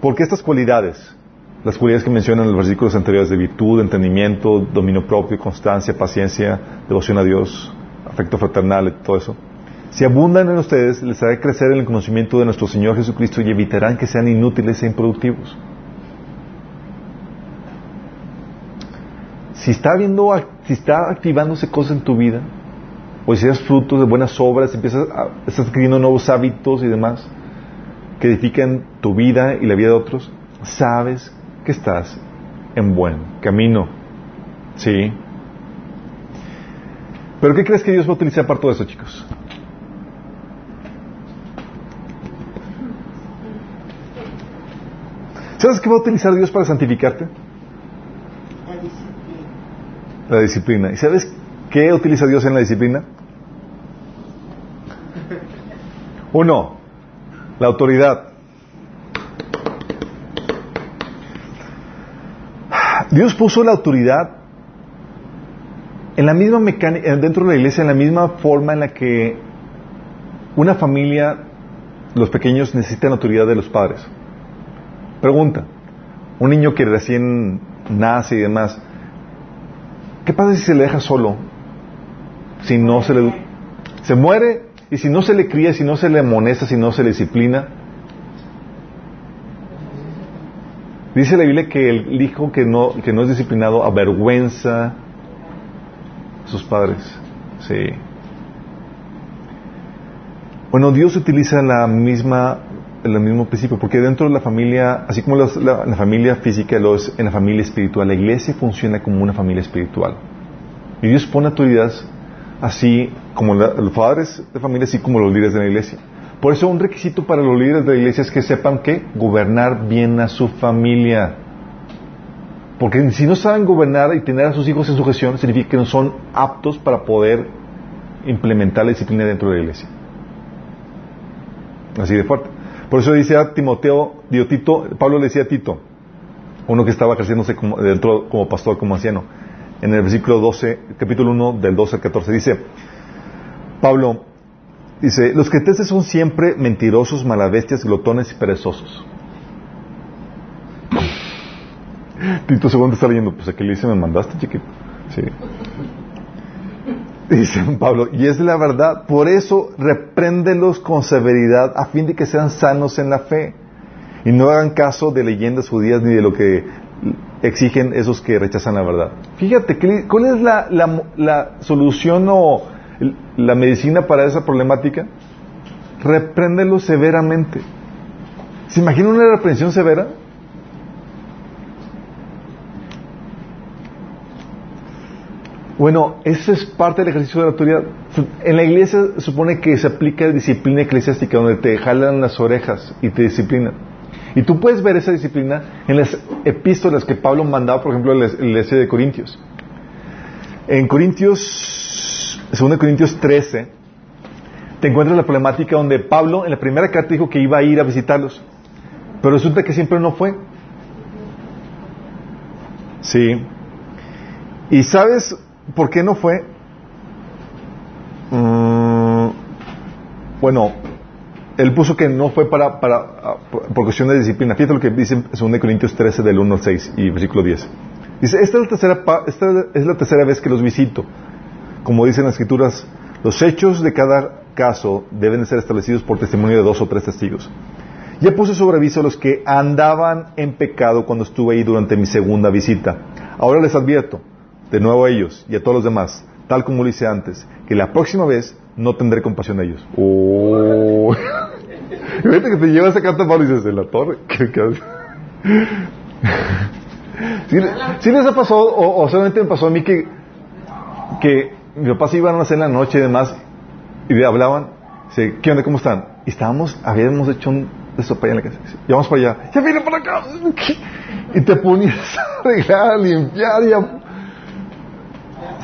[SPEAKER 1] porque estas cualidades, las cualidades que mencionan en los versículos anteriores de virtud, entendimiento, dominio propio, constancia, paciencia, devoción a Dios, afecto fraternal y todo eso, si abundan en ustedes, les hará crecer en el conocimiento de nuestro Señor Jesucristo y evitarán que sean inútiles e improductivos. Si está viendo, si está activándose cosas en tu vida, o si eres frutos de buenas obras, empiezas estás adquiriendo nuevos hábitos y demás, que edifican tu vida y la vida de otros, sabes que estás en buen camino. ¿Sí? ¿Pero qué crees que Dios va a utilizar para todo eso, chicos? ¿Sabes qué va a utilizar Dios para santificarte?
[SPEAKER 4] La disciplina.
[SPEAKER 1] La disciplina. ¿Y sabes qué utiliza Dios en la disciplina? Uno, la autoridad. Dios puso la autoridad en la misma mecánica, dentro de la iglesia, en la misma forma en la que una familia, los pequeños necesitan autoridad de los padres. Pregunta, un niño que recién nace y demás, ¿qué pasa si se le deja solo? Si no se le... Se muere y si no se le cría, si no se le amonesta, si no se le disciplina. Dice la Biblia que el hijo que no, que no es disciplinado avergüenza sus padres. Sí. Bueno, Dios utiliza la misma, el mismo principio, porque dentro de la familia, así como los- la, la familia física, los, en la familia espiritual, la iglesia funciona como una familia espiritual. Y Dios pone autoridades así como la- los padres de familia, así como los líderes de la iglesia. Por eso un requisito para los líderes de la iglesia es que sepan que gobernar bien a su familia. Porque si no saben gobernar y tener a sus hijos en sujeción, significa que no son aptos para poder implementar la disciplina dentro de la iglesia. Así de fuerte. Por eso dice a Timoteo, digo, Tito, Pablo le decía a Tito, uno que estaba creciéndose como, dentro como pastor, como anciano, en el versículo 12, capítulo 1, del 12 al 14, dice, Pablo, dice, los cretenses son siempre mentirosos, malabestias, glotones y perezosos. Tito segundo está leyendo, pues aquí le dice, me mandaste, chiquito. Sí. Dice Pablo, y es la verdad, por eso repréndelos con severidad a fin de que sean sanos en la fe y no hagan caso de leyendas judías ni de lo que exigen esos que rechazan la verdad. Fíjate, ¿qué- ¿cuál es la, la- la solución o la medicina para esa problemática? Repréndelos severamente. ¿Se imagina una reprensión severa? Bueno, ese es parte del ejercicio de la autoridad. En la iglesia se supone que se aplica disciplina eclesiástica, donde te jalan las orejas y te disciplinan. Y tú puedes ver esa disciplina en las epístolas que Pablo mandaba, por ejemplo, a la iglesia de Corintios. En Corintios, 2 Corintios 13, te encuentras la problemática donde Pablo en la primera carta dijo que iba a ir a visitarlos, pero resulta que siempre no fue. Sí. ¿Y sabes por qué no fue? Mm, bueno, él puso que no fue para, para, por cuestión de disciplina. Fíjate lo que dice en 2 Corintios 13 del 1 al 6 y versículo 10. Dice, esta es, la tercera, esta es la tercera vez que los visito. Como dicen las escrituras, los hechos de cada caso deben ser establecidos por testimonio de dos o tres testigos. Ya puse sobre aviso a los que andaban en pecado cuando estuve ahí durante mi segunda visita. Ahora les advierto, de nuevo a ellos y a todos los demás, tal como lo hice antes, que la próxima vez no tendré compasión de ellos. Oh. Fíjate que te lleva esa carta Pablo y dices, de la torre. ¿Qué, qué ¿Sí, les ha pasado, o, solamente me pasó a mí que, que mi papá se iban a hacer en la noche y demás, y le hablaban, dice, ¿qué onda, cómo están? Y estábamos, habíamos hecho un allá en la casa. Y vamos para allá, ya viene para acá. Y te ponías a arreglar, a limpiar y a...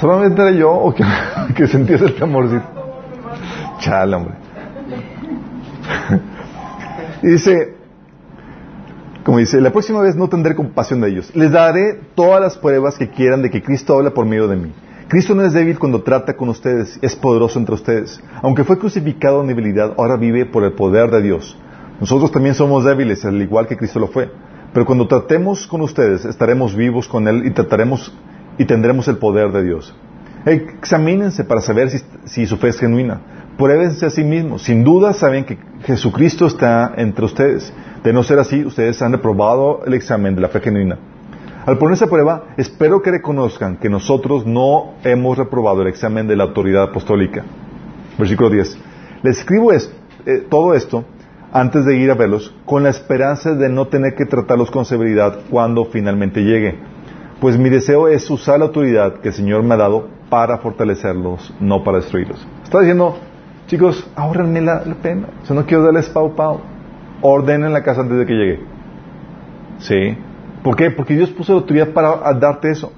[SPEAKER 1] ¿Solamente era yo o que, que sentías el temorcito? Chale, hombre. y dice, como dice, la próxima vez no tendré compasión de ellos. Les daré todas las pruebas que quieran de que Cristo habla por medio de mí. Cristo no es débil cuando trata con ustedes, es poderoso entre ustedes. Aunque fue crucificado en debilidad, ahora vive por el poder de Dios. Nosotros también somos débiles, al igual que Cristo lo fue. Pero cuando tratemos con ustedes, estaremos vivos con Él y trataremos y tendremos el poder de Dios. Examínense para saber si, su fe es genuina. Pruébense a sí mismos. Sin duda saben que Jesucristo está entre ustedes. De no ser así, ustedes han reprobado el examen de la fe genuina. Al ponerse a prueba, espero que reconozcan que nosotros no hemos reprobado el examen de la autoridad apostólica. Versículo 10. Les escribo eh, todo esto antes de ir a verlos con la esperanza de no tener que tratarlos con severidad cuando finalmente llegue. Pues mi deseo es usar la autoridad que el Señor me ha dado para fortalecerlos, no para destruirlos. Está diciendo, chicos, ahorrenme la, pena. O sea, no quiero darles pau pau. Ordenen la casa antes de que llegue. ¿Sí? ¿Por qué? Porque Dios puso la autoridad para darte eso.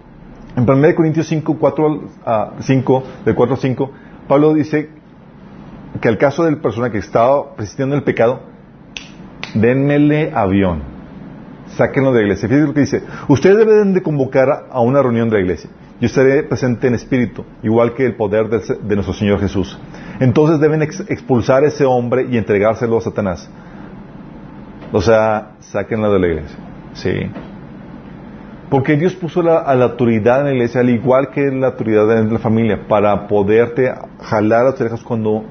[SPEAKER 1] En 1 Corintios 5, 4, 5, de 4 a 5, Pablo dice que al caso del persona que estaba persistiendo en el pecado, denmele avión. Sáquenlo de la iglesia. Fíjense lo que dice. Ustedes deben de convocar a una reunión de la iglesia. Yo estaré presente en espíritu, igual que el poder de, nuestro Señor Jesús. Entonces deben expulsar a ese hombre y entregárselo a Satanás. O sea, sáquenlo de la iglesia. Sí. Porque Dios puso la, a la autoridad en la iglesia, al igual que la autoridad en la familia, para poderte jalar a tus orejas cuando,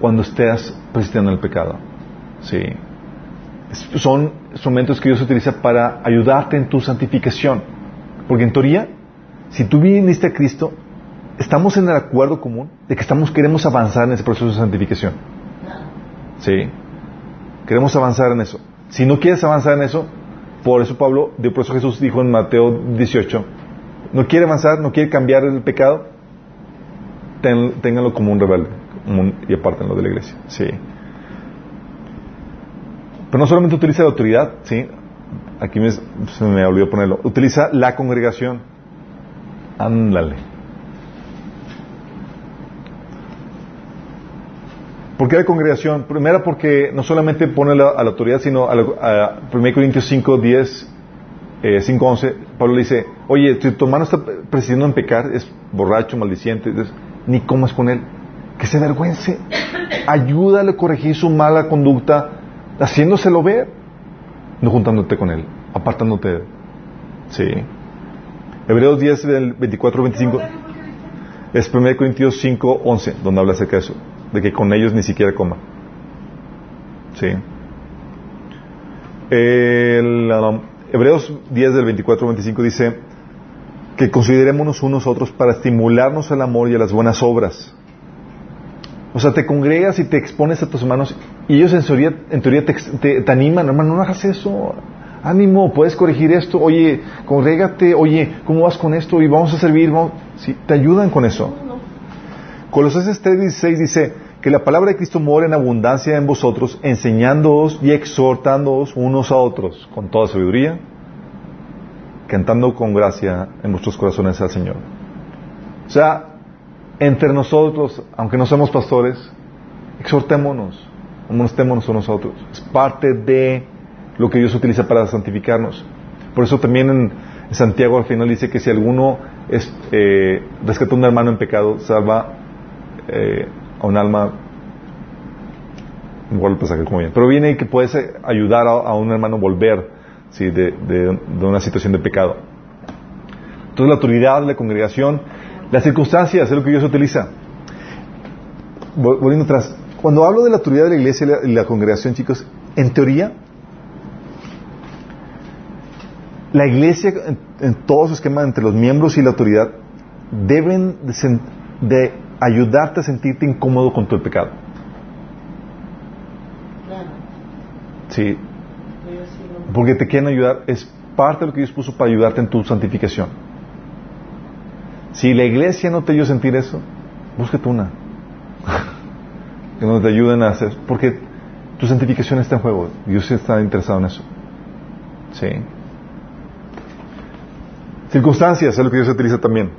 [SPEAKER 1] cuando estés persistiendo en el pecado. Sí. Son instrumentos que Dios utiliza para ayudarte en tu santificación. Porque en teoría, si tú viniste a Cristo, estamos en el acuerdo común de que estamos, queremos avanzar en ese proceso de santificación. Sí. Queremos avanzar en eso. Si no quieres avanzar en eso, por eso Pablo, de por eso Jesús dijo en Mateo 18, no quiere avanzar, no quiere cambiar el pecado, ténganlo como un rebelde y apártenlo de la iglesia. Sí. Pero no solamente utiliza la autoridad, ¿sí? Aquí me, se me olvidó ponerlo. Utiliza la congregación. Ándale. ¿Por qué la congregación? Primero porque no solamente pone a la autoridad, sino a, a 1 Corintios 5, 10, eh, 5, 11, Pablo le dice, oye, si tu hermano está presidiendo en pecar, es borracho, maldiciente, ni comas con él, que se avergüence, ayúdale a corregir su mala conducta, haciéndoselo ver, no juntándote con él, apartándote de él. Sí. Hebreos 10, 24, 25, es 1 Corintios 5, 11, donde habla acerca de eso de que con ellos ni siquiera coma. Sí. El, um, Hebreos 10 del 24 al 25 dice que considerémonos unos otros para estimularnos al amor y a las buenas obras. O sea, te congregas y te expones a tus hermanos y ellos en teoría, en teoría te, te- te animan, hermano, no hagas eso. Ánimo, puedes corregir esto. Oye, congrégate. Oye, ¿cómo vas con esto? Y vamos a servir. Vamos. Sí, te ayudan con eso. Colosenses 3:16 dice que la palabra de Cristo mora en abundancia en vosotros, enseñándoos y exhortándoos unos a otros con toda sabiduría, cantando con gracia en vuestros corazones al Señor. O sea, entre nosotros, aunque no somos pastores, exhortémonos, amonestémonos a otros. Es parte de lo que Dios utiliza para santificarnos. Por eso también en Santiago al final dice que si alguno es, eh, rescata a un hermano en pecado, salva eh, a un alma igual el pasaje como bien pero viene que puedes eh, ayudar a, un hermano a volver de- de una situación de pecado entonces la autoridad la congregación las circunstancias es lo que Dios utiliza Vol- volviendo atrás cuando hablo de la autoridad de la iglesia y la, congregación chicos en teoría la iglesia en, en todo su esquema entre los miembros y la autoridad deben de, ayudarte a sentirte incómodo con tu pecado.
[SPEAKER 4] Claro,
[SPEAKER 1] Sí, porque te quieren ayudar, es parte de lo que Dios puso para ayudarte en tu santificación. Si la iglesia no te ayuda a sentir eso, búscate una. que no te ayuden a hacer, porque tu santificación está en juego. Dios está interesado en eso. Sí. Circunstancias es lo que Dios utiliza también.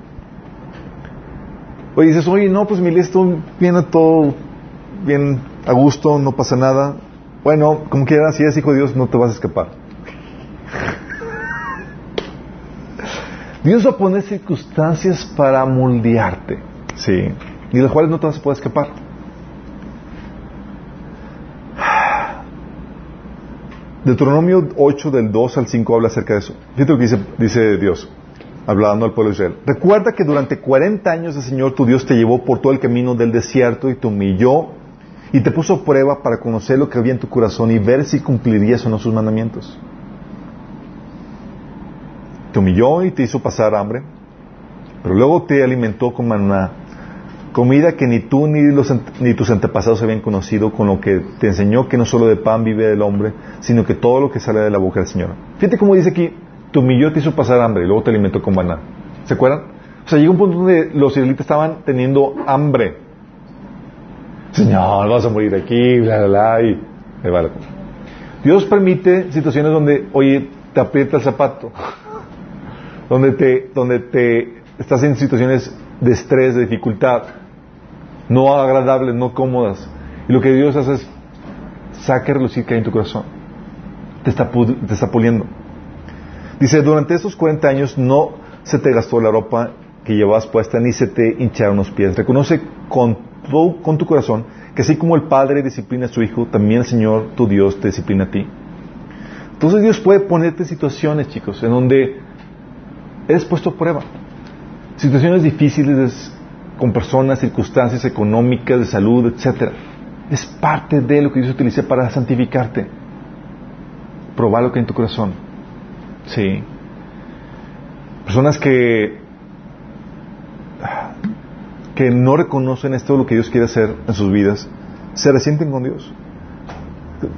[SPEAKER 1] Oye, dices, oye, no, pues mi todo viene todo bien a gusto, no pasa nada. Bueno, como quieras, si eres hijo de Dios, no te vas a escapar. Dios va a poner circunstancias para moldearte, sí, y de las cuales no te vas a poder escapar. Deuteronomio 8 del 2 al 5 habla acerca de eso. Fíjate lo que dice, dice Dios, hablando al pueblo de Israel. Recuerda que durante 40 años el Señor tu Dios te llevó por todo el camino del desierto y te humilló y te puso prueba para conocer lo que había en tu corazón y ver si cumplirías o no sus mandamientos. Te humilló y te hizo pasar hambre, pero luego te alimentó con maná, comida que ni tú ni, los ni tus antepasados habían conocido, con lo que te enseñó que no solo de pan vive el hombre, sino que todo lo que sale de la boca del Señor. Fíjate cómo dice aquí, te humilló te hizo pasar hambre, y luego te alimentó con maná. ¿Se acuerdan? O sea, llegó un punto donde los israelitas estaban teniendo hambre. Señor, vas a morir aquí, bla, bla, bla, y ahí va la cosa. Dios permite situaciones donde, oye, te aprieta el zapato, donde te, donde te estás en situaciones de estrés, de dificultad, no agradables, no cómodas. Y lo que Dios hace es saca relucir que hay en tu corazón. Te está, te está puliendo. Dice, durante estos 40 años no se te gastó la ropa que llevabas puesta ni se te hincharon los pies. Reconoce con tu, con tu corazón que así como el Padre disciplina a su Hijo, también el Señor, tu Dios, te disciplina a ti. Entonces Dios puede ponerte situaciones, chicos, en donde eres puesto a prueba. Situaciones difíciles con personas, circunstancias económicas, de salud, etcétera. Es parte de lo que Dios utiliza para santificarte. Probar lo que hay en tu corazón. Sí. Personas que que no reconocen esto lo que Dios quiere hacer en sus vidas, se resienten con Dios.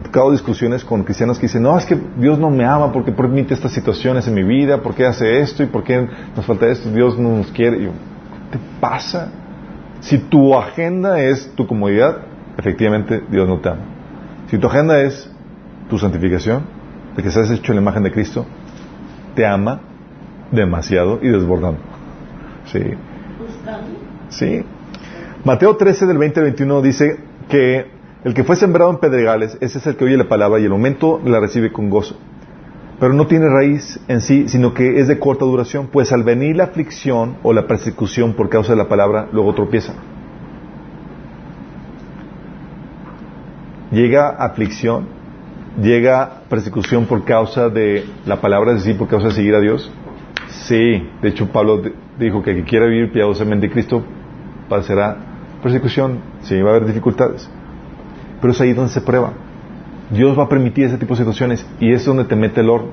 [SPEAKER 1] Acabo discusiones con cristianos que dicen, no, es que Dios no me ama porque permite estas situaciones en mi vida, por qué hace esto y por qué nos falta esto, Dios no nos quiere. Y yo, ¿qué te pasa? Si tu agenda es tu comodidad, efectivamente Dios no te ama. Si tu agenda es tu santificación, de que seas hecho en la imagen de Cristo, te ama demasiado y desbordando. Sí. Sí. Mateo 13 del 20 al 21 dice que el que fue sembrado en pedregales, ese es el que oye la palabra y el momento la recibe con gozo. Pero no tiene raíz en sí, sino que es de corta duración, pues al venir la aflicción o la persecución por causa de la palabra, luego tropieza. Llega aflicción, llega persecución por causa de la palabra, es decir, por causa de seguir a Dios. Sí, de hecho Pablo dijo que el que quiera vivir piadosamente en Cristo padecerá persecución, sí, va a haber dificultades. Pero es ahí donde se prueba. Dios va a permitir ese tipo de situaciones y es donde te mete el horno.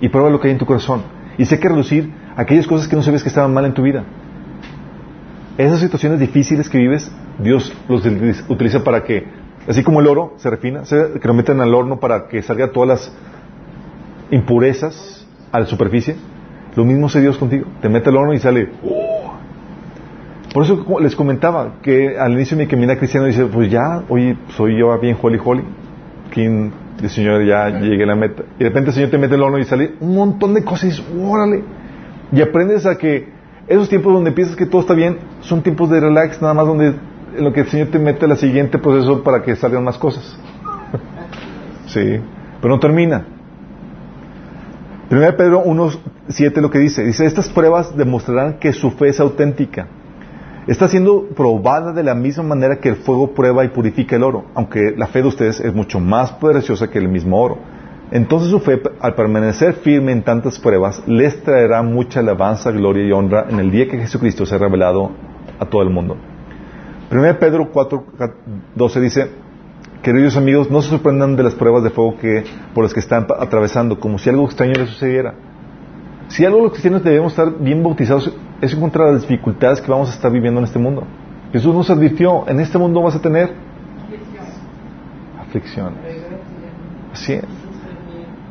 [SPEAKER 1] Y prueba lo que hay en tu corazón. Y sé que reducir aquellas cosas que no sabes que estaban mal en tu vida. esas situaciones difíciles que vives, Dios los utiliza- para que, así como el oro se refina, que lo meten al horno para que salga todas las impurezas a la superficie, lo mismo hace Dios contigo. Te mete al horno y sale. ¡oh! Por eso les comentaba que al inicio de mi camina cristiano dice, pues ya, oye, soy yo bien holy holy. Quien el Señor ya llegué a la meta. Y de repente el Señor te mete el horno y sale un montón de cosas y órale. Y aprendes a que esos tiempos donde piensas que todo está bien son tiempos de relax, nada más donde en lo que el Señor te mete al siguiente proceso para que salgan más cosas. sí, pero no termina. 1 Pedro 1.7 lo que dice, dice, estas pruebas demostrarán que su fe es auténtica. Está siendo probada de la misma manera que el fuego prueba y purifica el oro, aunque la fe de ustedes es mucho más preciosa que el mismo oro. Entonces su fe, al permanecer firme en tantas pruebas, les traerá mucha alabanza, gloria y honra en el día que Jesucristo sea revelado a todo el mundo. 1 Pedro 4.12 dice, Queridos amigos, no se sorprendan de las pruebas de fuego que, por las que están atravesando, como si algo extraño les sucediera. Si algo los cristianos debemos estar bien bautizados es contra las dificultades que vamos a estar viviendo en este mundo. Jesús nos advirtió, en este mundo vas a tener aflicción. Así es.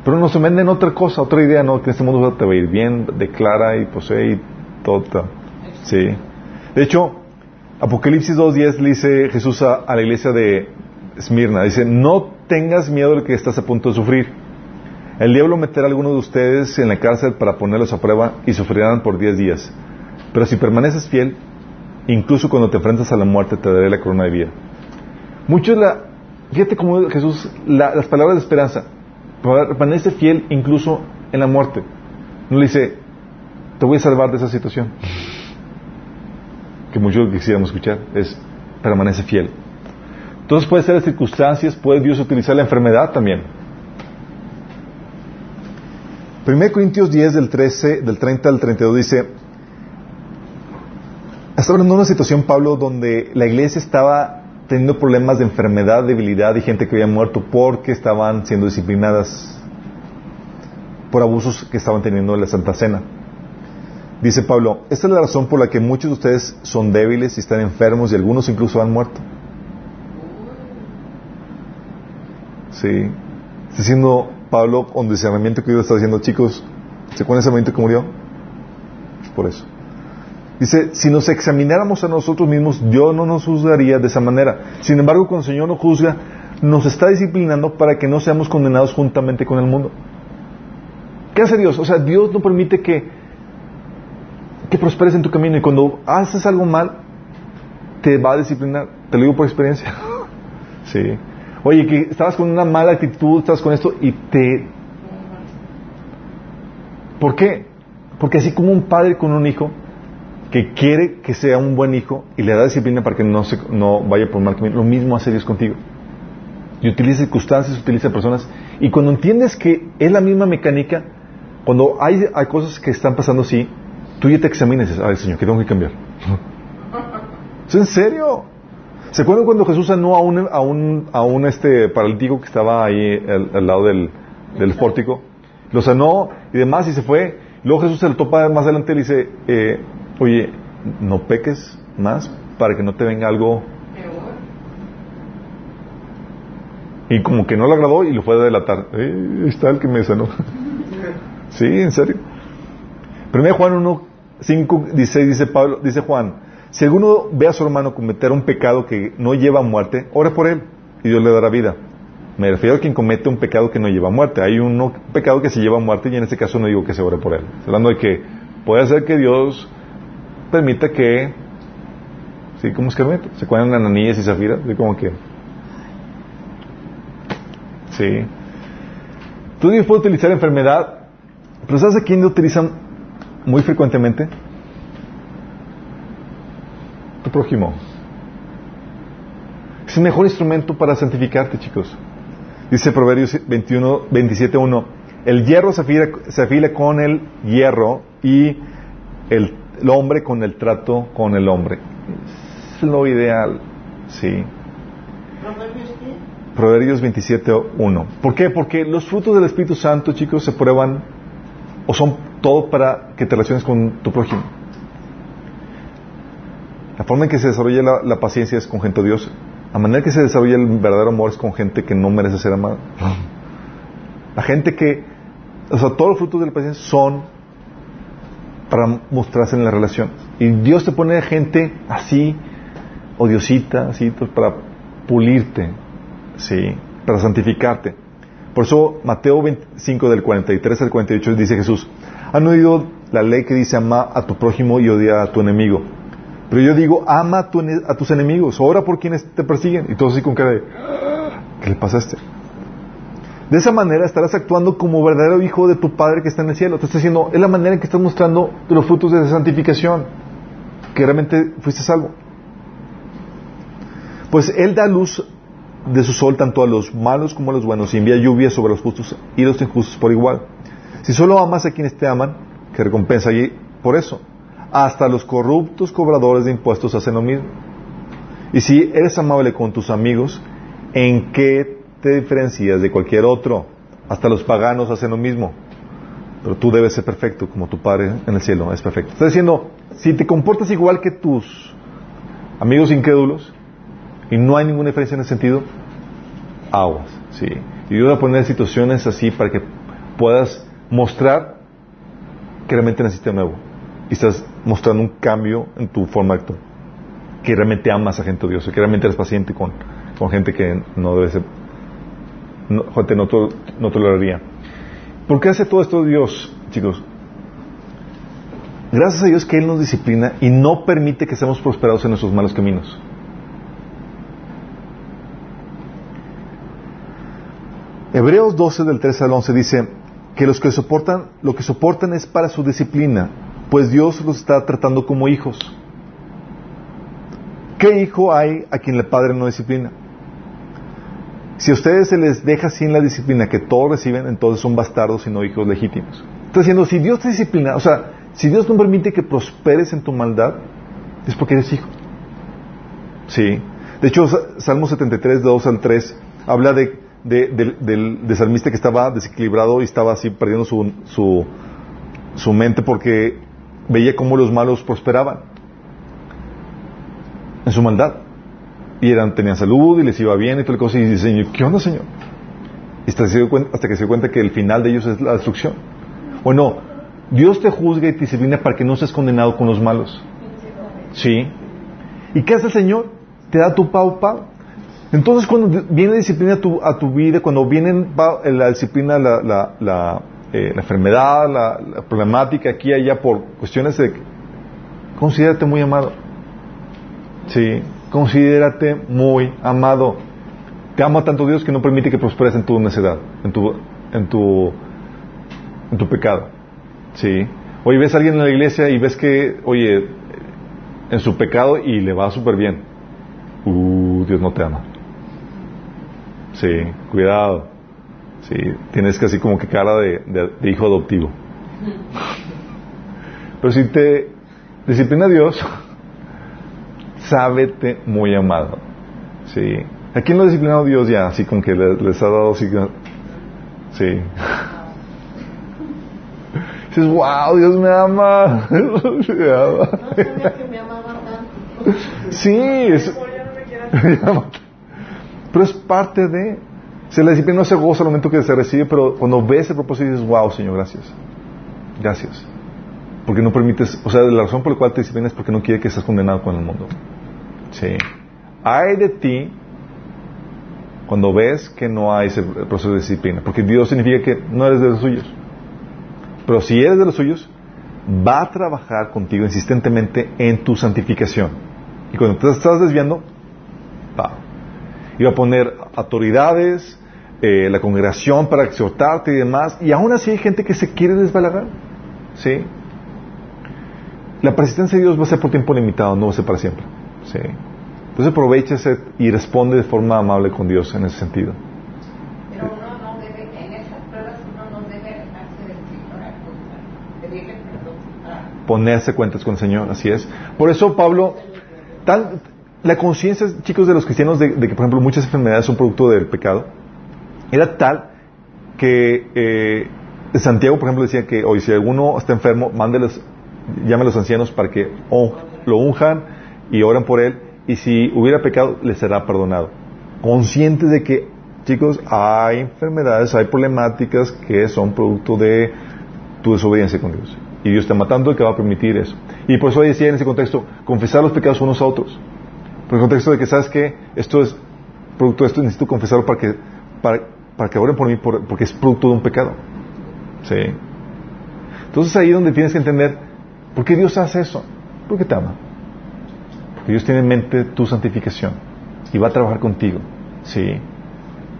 [SPEAKER 1] Pero nos venden otra cosa, otra idea, ¿no? Que en este mundo te va a ir bien, declara y posee y todo. ta- Sí. De hecho, Apocalipsis 2.10 le dice Jesús a, a la iglesia de Esmirna, dice, no tengas miedo de lo que estás a punto de sufrir. El diablo meterá a algunos de ustedes en la cárcel para ponerlos a prueba y sufrirán por 10 días. Pero si permaneces fiel, incluso cuando te enfrentas a la muerte, te daré la corona de vida. Muchos la, fíjate cómo Jesús, la- las palabras de esperanza, permanece fiel incluso en la muerte. No le dice, te voy a salvar de esa situación. Que muchos quisiéramos escuchar, es, permanece fiel. Entonces puede ser las circunstancias, puede Dios utilizar la enfermedad también. 1 Corintios 10 del 13, del 30 al 32 dice, está hablando de una situación, Pablo, donde la iglesia estaba teniendo problemas de enfermedad, debilidad y gente que había muerto porque estaban siendo disciplinadas por abusos que estaban teniendo en la Santa Cena. Dice Pablo, esta es la razón por la que muchos de ustedes son débiles y están enfermos y algunos incluso han muerto. Sí. Está diciendo Pablo con discernimiento que Dios está diciendo, chicos, ¿se acuerdan ese momento que murió? Por eso. Dice, si nos examináramos a nosotros mismos, Dios no nos juzgaría de esa manera. Sin embargo, cuando el Señor nos juzga, nos está disciplinando para que no seamos condenados juntamente con el mundo. ¿Qué hace Dios? O sea, Dios no permite que, que prosperes en tu camino y cuando haces algo mal, te va a disciplinar. Te lo digo por experiencia. sí. Oye, que estabas con una mala actitud, estabas con esto y te... ¿Por qué? Porque así como un padre con un hijo que quiere que sea un buen hijo y le da disciplina para que no, se, no vaya por mal camino, lo mismo hace Dios contigo. Y utiliza circunstancias, utiliza personas. Y cuando entiendes que es la misma mecánica, cuando hay, hay cosas que están pasando así, tú ya te examinas y dices, ay Señor, ¿qué tengo que cambiar? ¿Es en serio? ¿Se acuerdan cuando Jesús sanó a un, a un, a un este paralítico que estaba ahí al, al lado del, del pórtico? Lo sanó y demás y se fue. Luego Jesús se lo topa más adelante y le dice, eh, oye, no peques más para que no te venga algo. Y como que no le agradó y lo fue a delatar. Eh, está el que me sanó. sí, en serio. 1 Juan 1, 5, 16 dice Pablo, dice Juan, si alguno ve a su hermano cometer un pecado que no lleva a muerte, ore por él y Dios le dará vida. Me refiero a quien comete un pecado que no lleva a muerte. Hay un pecado que se lleva a muerte y en este caso no digo que se ore por él. Hablando de que puede ser que Dios permita que, sí, ¿cómo es que se acuerdan Ananías y Zafira? Así como que, sí. Entonces Dios puede utilizar enfermedad, pero ¿sabes a quién lo utilizan muy frecuentemente? Tu prójimo. Es el mejor instrumento para santificarte, chicos. Dice Proverbios 21, 27, 1. El hierro se afila, se afila con el hierro y el, el, hombre con el trato con el hombre. Es lo ideal, sí.
[SPEAKER 4] ¿Proverbios qué?
[SPEAKER 1] Proverbios 27, 1. ¿Por qué? Porque los frutos del Espíritu Santo, chicos, se prueban o son todo para que te relaciones con tu prójimo. La forma en que se desarrolla la, la paciencia es con gente odiosa. La manera en que se desarrolla el verdadero amor es con gente que no merece ser amada. La gente que, o sea, todos los frutos de la paciencia son para mostrarse en la relación. Y Dios te pone gente así, odiosita, así, pues, para pulirte, sí, para santificarte. Por eso Mateo 25 del 43 al 48 dice Jesús, han oído la ley que dice ama a tu prójimo y odia a tu enemigo. Pero yo digo, ama a, tu a tus enemigos, ora por quienes te persiguen. Y todos así con cara de, "Ah, ¿qué le pasa a este? De esa manera estarás actuando como verdadero hijo de tu Padre que está en el cielo. Te está diciendo, es la manera en que estás mostrando los frutos de santificación, que realmente fuiste salvo. Pues Él da luz de su sol tanto a los malos como a los buenos y envía lluvia sobre los justos y los injustos por igual. Si solo amas a quienes te aman, que recompensa allí por eso. Hasta los corruptos cobradores de impuestos hacen lo mismo. Y si eres amable con tus amigos, ¿en qué te diferencias de cualquier otro? Hasta los paganos hacen lo mismo. Pero tú debes ser perfecto como tu Padre en el cielo es perfecto. Está diciendo, si te comportas igual que tus amigos incrédulos y no hay ninguna diferencia en ese sentido, aguas. Sí. Y Dios va a poner situaciones así para que puedas mostrar que realmente naciste nuevo y estás mostrando un cambio en tu forma de actuar. Que realmente amas a gente odiosa, que realmente eres paciente con, con gente que no debe ser, no, gente no, no toleraría. ¿Por qué hace todo esto Dios, chicos? Gracias a Dios que Él nos disciplina y no permite que seamos prosperados en nuestros malos caminos. Hebreos 12 del 13 al 11 dice que los que soportan, lo que soportan es para su disciplina, pues Dios los está tratando como hijos. ¿Qué hijo hay a quien el padre no disciplina? Si a ustedes se les deja sin la disciplina que todos reciben, entonces son bastardos y no hijos legítimos. Está diciendo, si Dios te disciplina, o sea, si Dios no permite que prosperes en tu maldad, es porque eres hijo. Sí. De hecho, Sa- Salmo 73, de 2 al 3, habla de, de- del, del- del salmista que estaba desequilibrado y estaba así perdiendo su, su, su mente porque veía cómo los malos prosperaban en su maldad. Y eran, tenían salud y les iba bien y toda la cosa. Y dice, Señor, ¿qué onda, Señor? Y hasta, que se dio cuenta que el final de ellos es la destrucción. O no, Dios te juzga y te disciplina para que no seas condenado con los malos. Sí. ¿Y qué hace el Señor? Te da tu pau pau. Entonces cuando viene disciplina a tu, a tu vida, cuando viene la disciplina, la, la, eh, enfermedad, la, la problemática aquí y allá por cuestiones de... Considérate muy amado. Sí, considérate muy amado. Te ama tanto Dios que no permite que prosperes en tu necedad, en tu, en tu, en tu pecado. Sí. Oye, ves a alguien en la iglesia y ves que, oye, en su pecado y le va súper bien. Uh, Dios no te ama. Sí, cuidado. Sí, tienes casi como que cara de, de- de hijo adoptivo. Pero si te disciplina Dios, sábete muy amado. Sí. ¿A quién lo ha disciplinado Dios ya? Así como que le- les, ha dado así. Sí. Dices, wow, Dios me ama. Me ama.
[SPEAKER 4] Que me tanto.
[SPEAKER 1] Sí, es, pero es parte de. Se la disciplina no se goza al momento que se recibe, pero cuando ves el propósito dices, wow, Señor, gracias. Gracias. Porque no permites, o sea, la razón por la cual te disciplina es porque no quiere que estés condenado con el mundo. Sí. Hay de ti cuando ves que no hay ese proceso de disciplina, porque Dios significa que no eres de los suyos. Pero si eres de los suyos, va a trabajar contigo insistentemente en tu santificación. Y cuando te estás desviando, va. Y va a poner autoridades, eh, la congregación para exhortarte y demás. Y aún así hay gente que se quiere desbalagar. ¿Sí? La persistencia de Dios va a ser por tiempo limitado, no va a ser para siempre. ¿Sí? Entonces aprovecha y responde de forma amable con Dios en ese sentido.
[SPEAKER 4] Pero uno no debe, en esas pruebas uno no debe dejarse. Pedirle perdón. Ah,
[SPEAKER 1] ponerse cuentas con el Señor, así es. Por eso Pablo, tan, la conciencia, chicos, de los cristianos de, de que, por ejemplo, muchas enfermedades son producto del pecado, era tal que eh, Santiago, por ejemplo, decía que hoy si alguno está enfermo, mándeles, llame a los ancianos para que un- lo unjan y oran por él, y si hubiera pecado, le será perdonado. Conscientes de que, chicos, hay enfermedades, hay problemáticas que son producto de tu desobediencia con Dios. Y Dios está matando y que va a permitir eso. Y por eso decía en ese contexto, confesar los pecados unos a otros. Por el contexto de que, ¿sabes que Esto es producto de esto, necesito confesarlo para que, para, para que oren por mí, porque es producto de un pecado. ¿Sí? Entonces ahí es donde tienes que entender, ¿por qué Dios hace eso? Porque te ama. Porque Dios tiene en mente tu santificación y va a trabajar contigo. ¿Sí?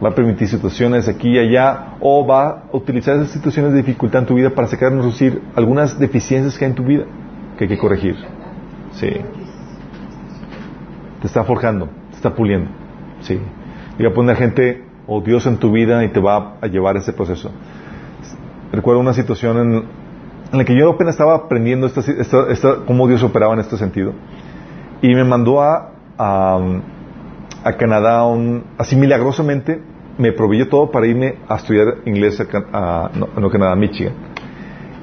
[SPEAKER 1] Va a permitir situaciones aquí y allá o va a utilizar esas situaciones de dificultad en tu vida para sacar a reducir algunas deficiencias que hay en tu vida que hay que corregir. Sí. Te está forjando, te está puliendo. Sí. Y va a poner gente o Dios en tu vida y te va a llevar ese proceso. Recuerdo una situación en, la que yo apenas estaba aprendiendo cómo Dios operaba en este sentido. Y me mandó a, a, Canadá, así milagrosamente, me proveyó todo para irme a estudiar inglés a, no, Canadá, Michigan.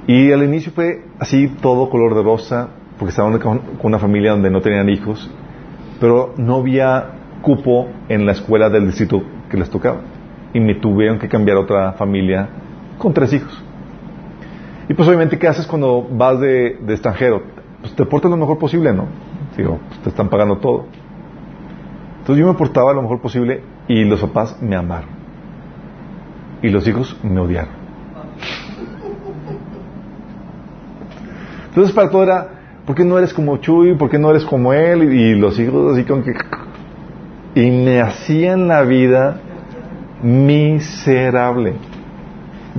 [SPEAKER 1] Y al inicio fue así todo color de rosa, porque estaban con una familia donde no tenían hijos, pero no había cupo en la escuela del distrito que les tocaba. Y me tuvieron que cambiar a otra familia con tres hijos. Y pues obviamente, ¿qué haces cuando vas de, extranjero? Pues te portas lo mejor posible, ¿no? Digo, pues te están pagando todo. Entonces yo me portaba lo mejor posible y los papás me amaron. Y los hijos me odiaron. Entonces para todo era, ¿por qué no eres como Chuy? ¿Por qué no eres como él? Y, los hijos así con que... Y me hacían la vida miserable.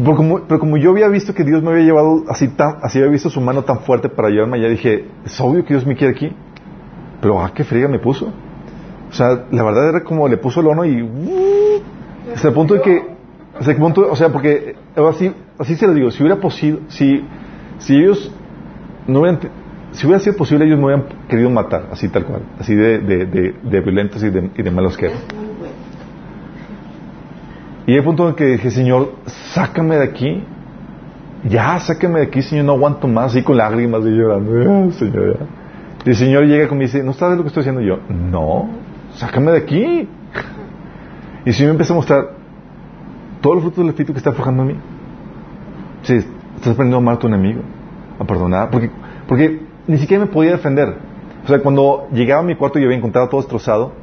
[SPEAKER 1] Pero como, pero como, yo había visto que Dios me había llevado así tan, así había visto su mano tan fuerte para llevarme allá, dije, es obvio que Dios me quiere aquí. Pero ah, qué friega me puso. O sea, la verdad era como le puso el horno y uh, hasta el punto de que, hasta el punto, o sea, porque así, así se lo digo, si hubiera posible, si, si ellos no hubieran, si hubiera sido posible, ellos me hubieran querido matar, así tal cual, así de, de, de, violentos y de, y de malos que eran. Y hay punto en que dije, Señor, sácame de aquí. Ya, sácame de aquí, Señor, no aguanto más. Así con lágrimas y llorando. señor, Y el Señor llega conmigo y dice, ¿no sabes lo que estoy haciendo? yo, no, sácame de aquí. Y el Señor me empieza a mostrar todos los frutos del Espíritu que está forjando en mí. Sí, estás aprendiendo a amar a tu enemigo, a perdonar, porque, porque ni siquiera me podía defender. O sea, cuando llegaba a mi cuarto y había encontrado todo destrozado,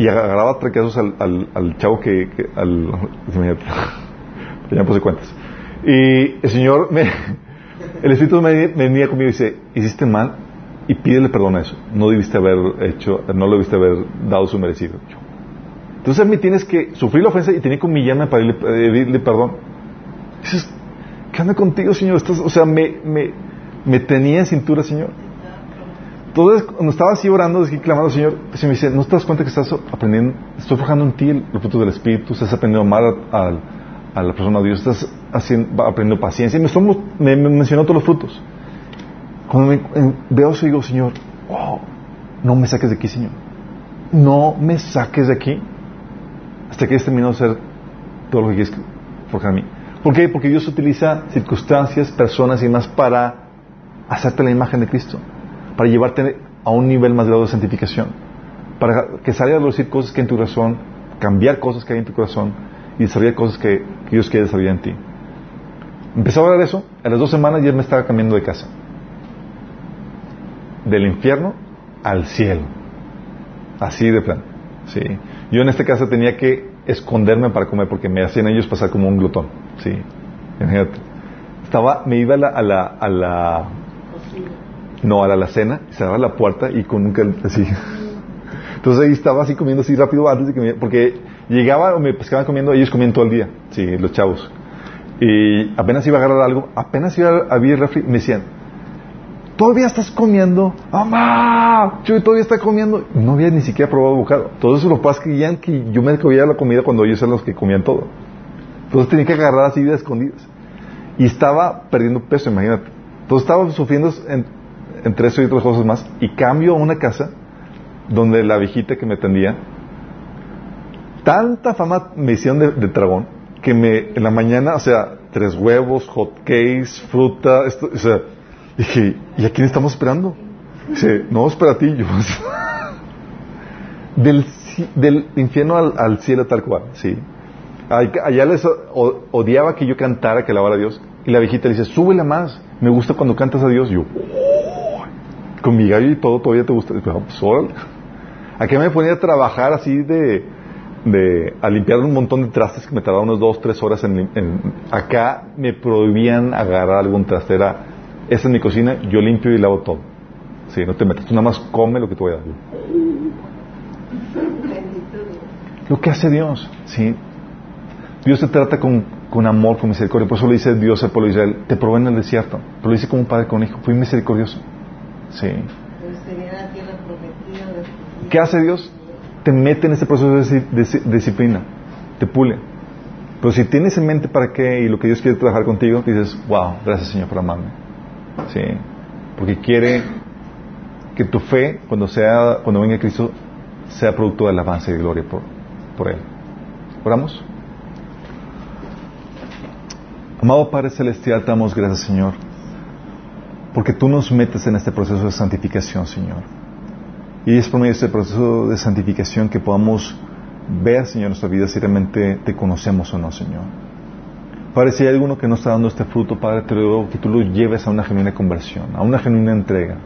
[SPEAKER 1] y agarraba traqueazos al, al, al, chavo que, al, ya puse cuentas. Y el Señor, me, el Espíritu me, venía conmigo y dice, hiciste mal y pídele perdón a eso. No debiste haber hecho, no le debiste haber dado su merecido. Entonces a mí tienes que sufrir la ofensa y tener que humillarme para pedirle perdón. Dices, ¿qué anda contigo, Señor? Estás, o sea, me, me, me tenía en cintura, Señor. Entonces, cuando estaba así orando, así clamando Señor, se me dice, ¿no te das cuenta que estás aprendiendo, estoy forjando en ti el, fruto del Espíritu, estás aprendiendo a amar a, la persona de Dios, estás haciendo, aprendiendo paciencia? Y me, mencionó todos los frutos. Cuando veo eso, digo, Señor, no me saques de aquí, Señor. No me saques de aquí hasta que hayas terminado de hacer todo lo que quieres forjar a mí. ¿Por qué? Porque Dios utiliza circunstancias, personas y demás para hacerte la imagen de Cristo para llevarte a un nivel más grado de santificación, para que salga a decir cosas que en tu corazón, cambiar cosas que hay en tu corazón y desarrollar cosas que, Dios quiere desarrollar en ti. Empezó a ver eso, a las dos semanas ya me estaba cambiando de casa. Del infierno al cielo. Así de plan. Sí. Yo en esta casa tenía que esconderme para comer porque me hacían ellos pasar como un glotón. Sí. Estaba, me iba a la, a la no, a la cena, cerraba la puerta y con un así. Entonces ahí estaba así comiendo así rápido antes de que me, porque llegaba o me pescaban comiendo, ellos comían todo el día, sí, los chavos. Y apenas iba a agarrar algo, apenas iba a abrir el refri, me decían, todavía estás comiendo, mamá, yo todavía está comiendo. No había ni siquiera probado bocado. Todos los padres creían que yo me comía la comida cuando ellos eran los que comían todo. Entonces tenía que agarrar así de escondidas. Y estaba perdiendo peso, imagínate. Entonces estaba sufriendo en, entre eso y otras cosas más, y cambio a una casa donde la viejita que me atendía, tanta fama me hicieron de, de dragón, que me, en la mañana, o sea, tres huevos, hot cakes, fruta, esto, o sea, dije, ¿y a quién estamos esperando? Dice, no, es para ti, yo. del, del infierno al, cielo tal cual, sí. Allá les odiaba que yo cantara, que alabara a Dios. Y la viejita le dice, súbela más. Me gusta cuando cantas a Dios. Yo. Con mi gallo y todo, todavía te gusta. Pues. Aquí me ponía a trabajar así de, de, a limpiar un montón de trastes que me tardaba unos dos, tres horas en, en- acá me prohibían agarrar algún traste. Era, esta es mi cocina, yo limpio y lavo todo. Sí, no te metas, tú nada más come lo que te voy a dar. Lo que hace Dios, sí. Dios te trata con, con amor, con misericordia. Por eso le dice Dios al pueblo de Israel, te probé en el desierto. Pero lo dice como un padre con hijo, fui misericordioso. Sí. ¿Qué hace Dios? Te mete en este proceso de, disi- de- de disciplina, te pule. Pero si tienes en mente para qué y lo que Dios quiere trabajar contigo, dices, wow, gracias Señor por amarme. Sí. Porque quiere que tu fe, cuando sea, cuando venga Cristo, sea producto de alabanza y de gloria por, por Él. ¿Oramos? Amado Padre Celestial, te damos gracias, Señor, porque tú nos metes en este proceso de santificación, Señor. Y es por medio de este proceso de santificación que podamos ver, Señor, nuestra vida si realmente te conocemos o no, Señor. Padre, si hay alguno que no está dando este fruto, Padre, te ruego que tú lo lleves a una genuina conversión, a una genuina entrega,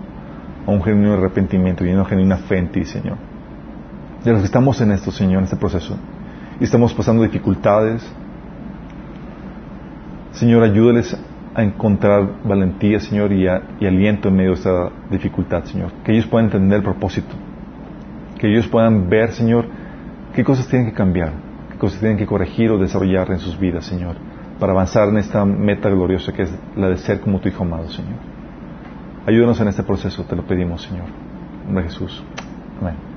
[SPEAKER 1] a un genuino arrepentimiento y a una genuina fe en ti, Señor. De los que estamos en esto, Señor, en este proceso, y estamos pasando dificultades, Señor, ayúdales a encontrar valentía, Señor, y, a- aliento en medio de esta dificultad, Señor. Que ellos puedan entender el propósito. Que ellos puedan ver, Señor, qué cosas tienen que cambiar, qué cosas tienen que corregir o desarrollar en sus vidas, Señor, para avanzar en esta meta gloriosa que es la de ser como tu Hijo amado, Señor. Ayúdanos en este proceso, te lo pedimos, Señor. En Jesús. Amén.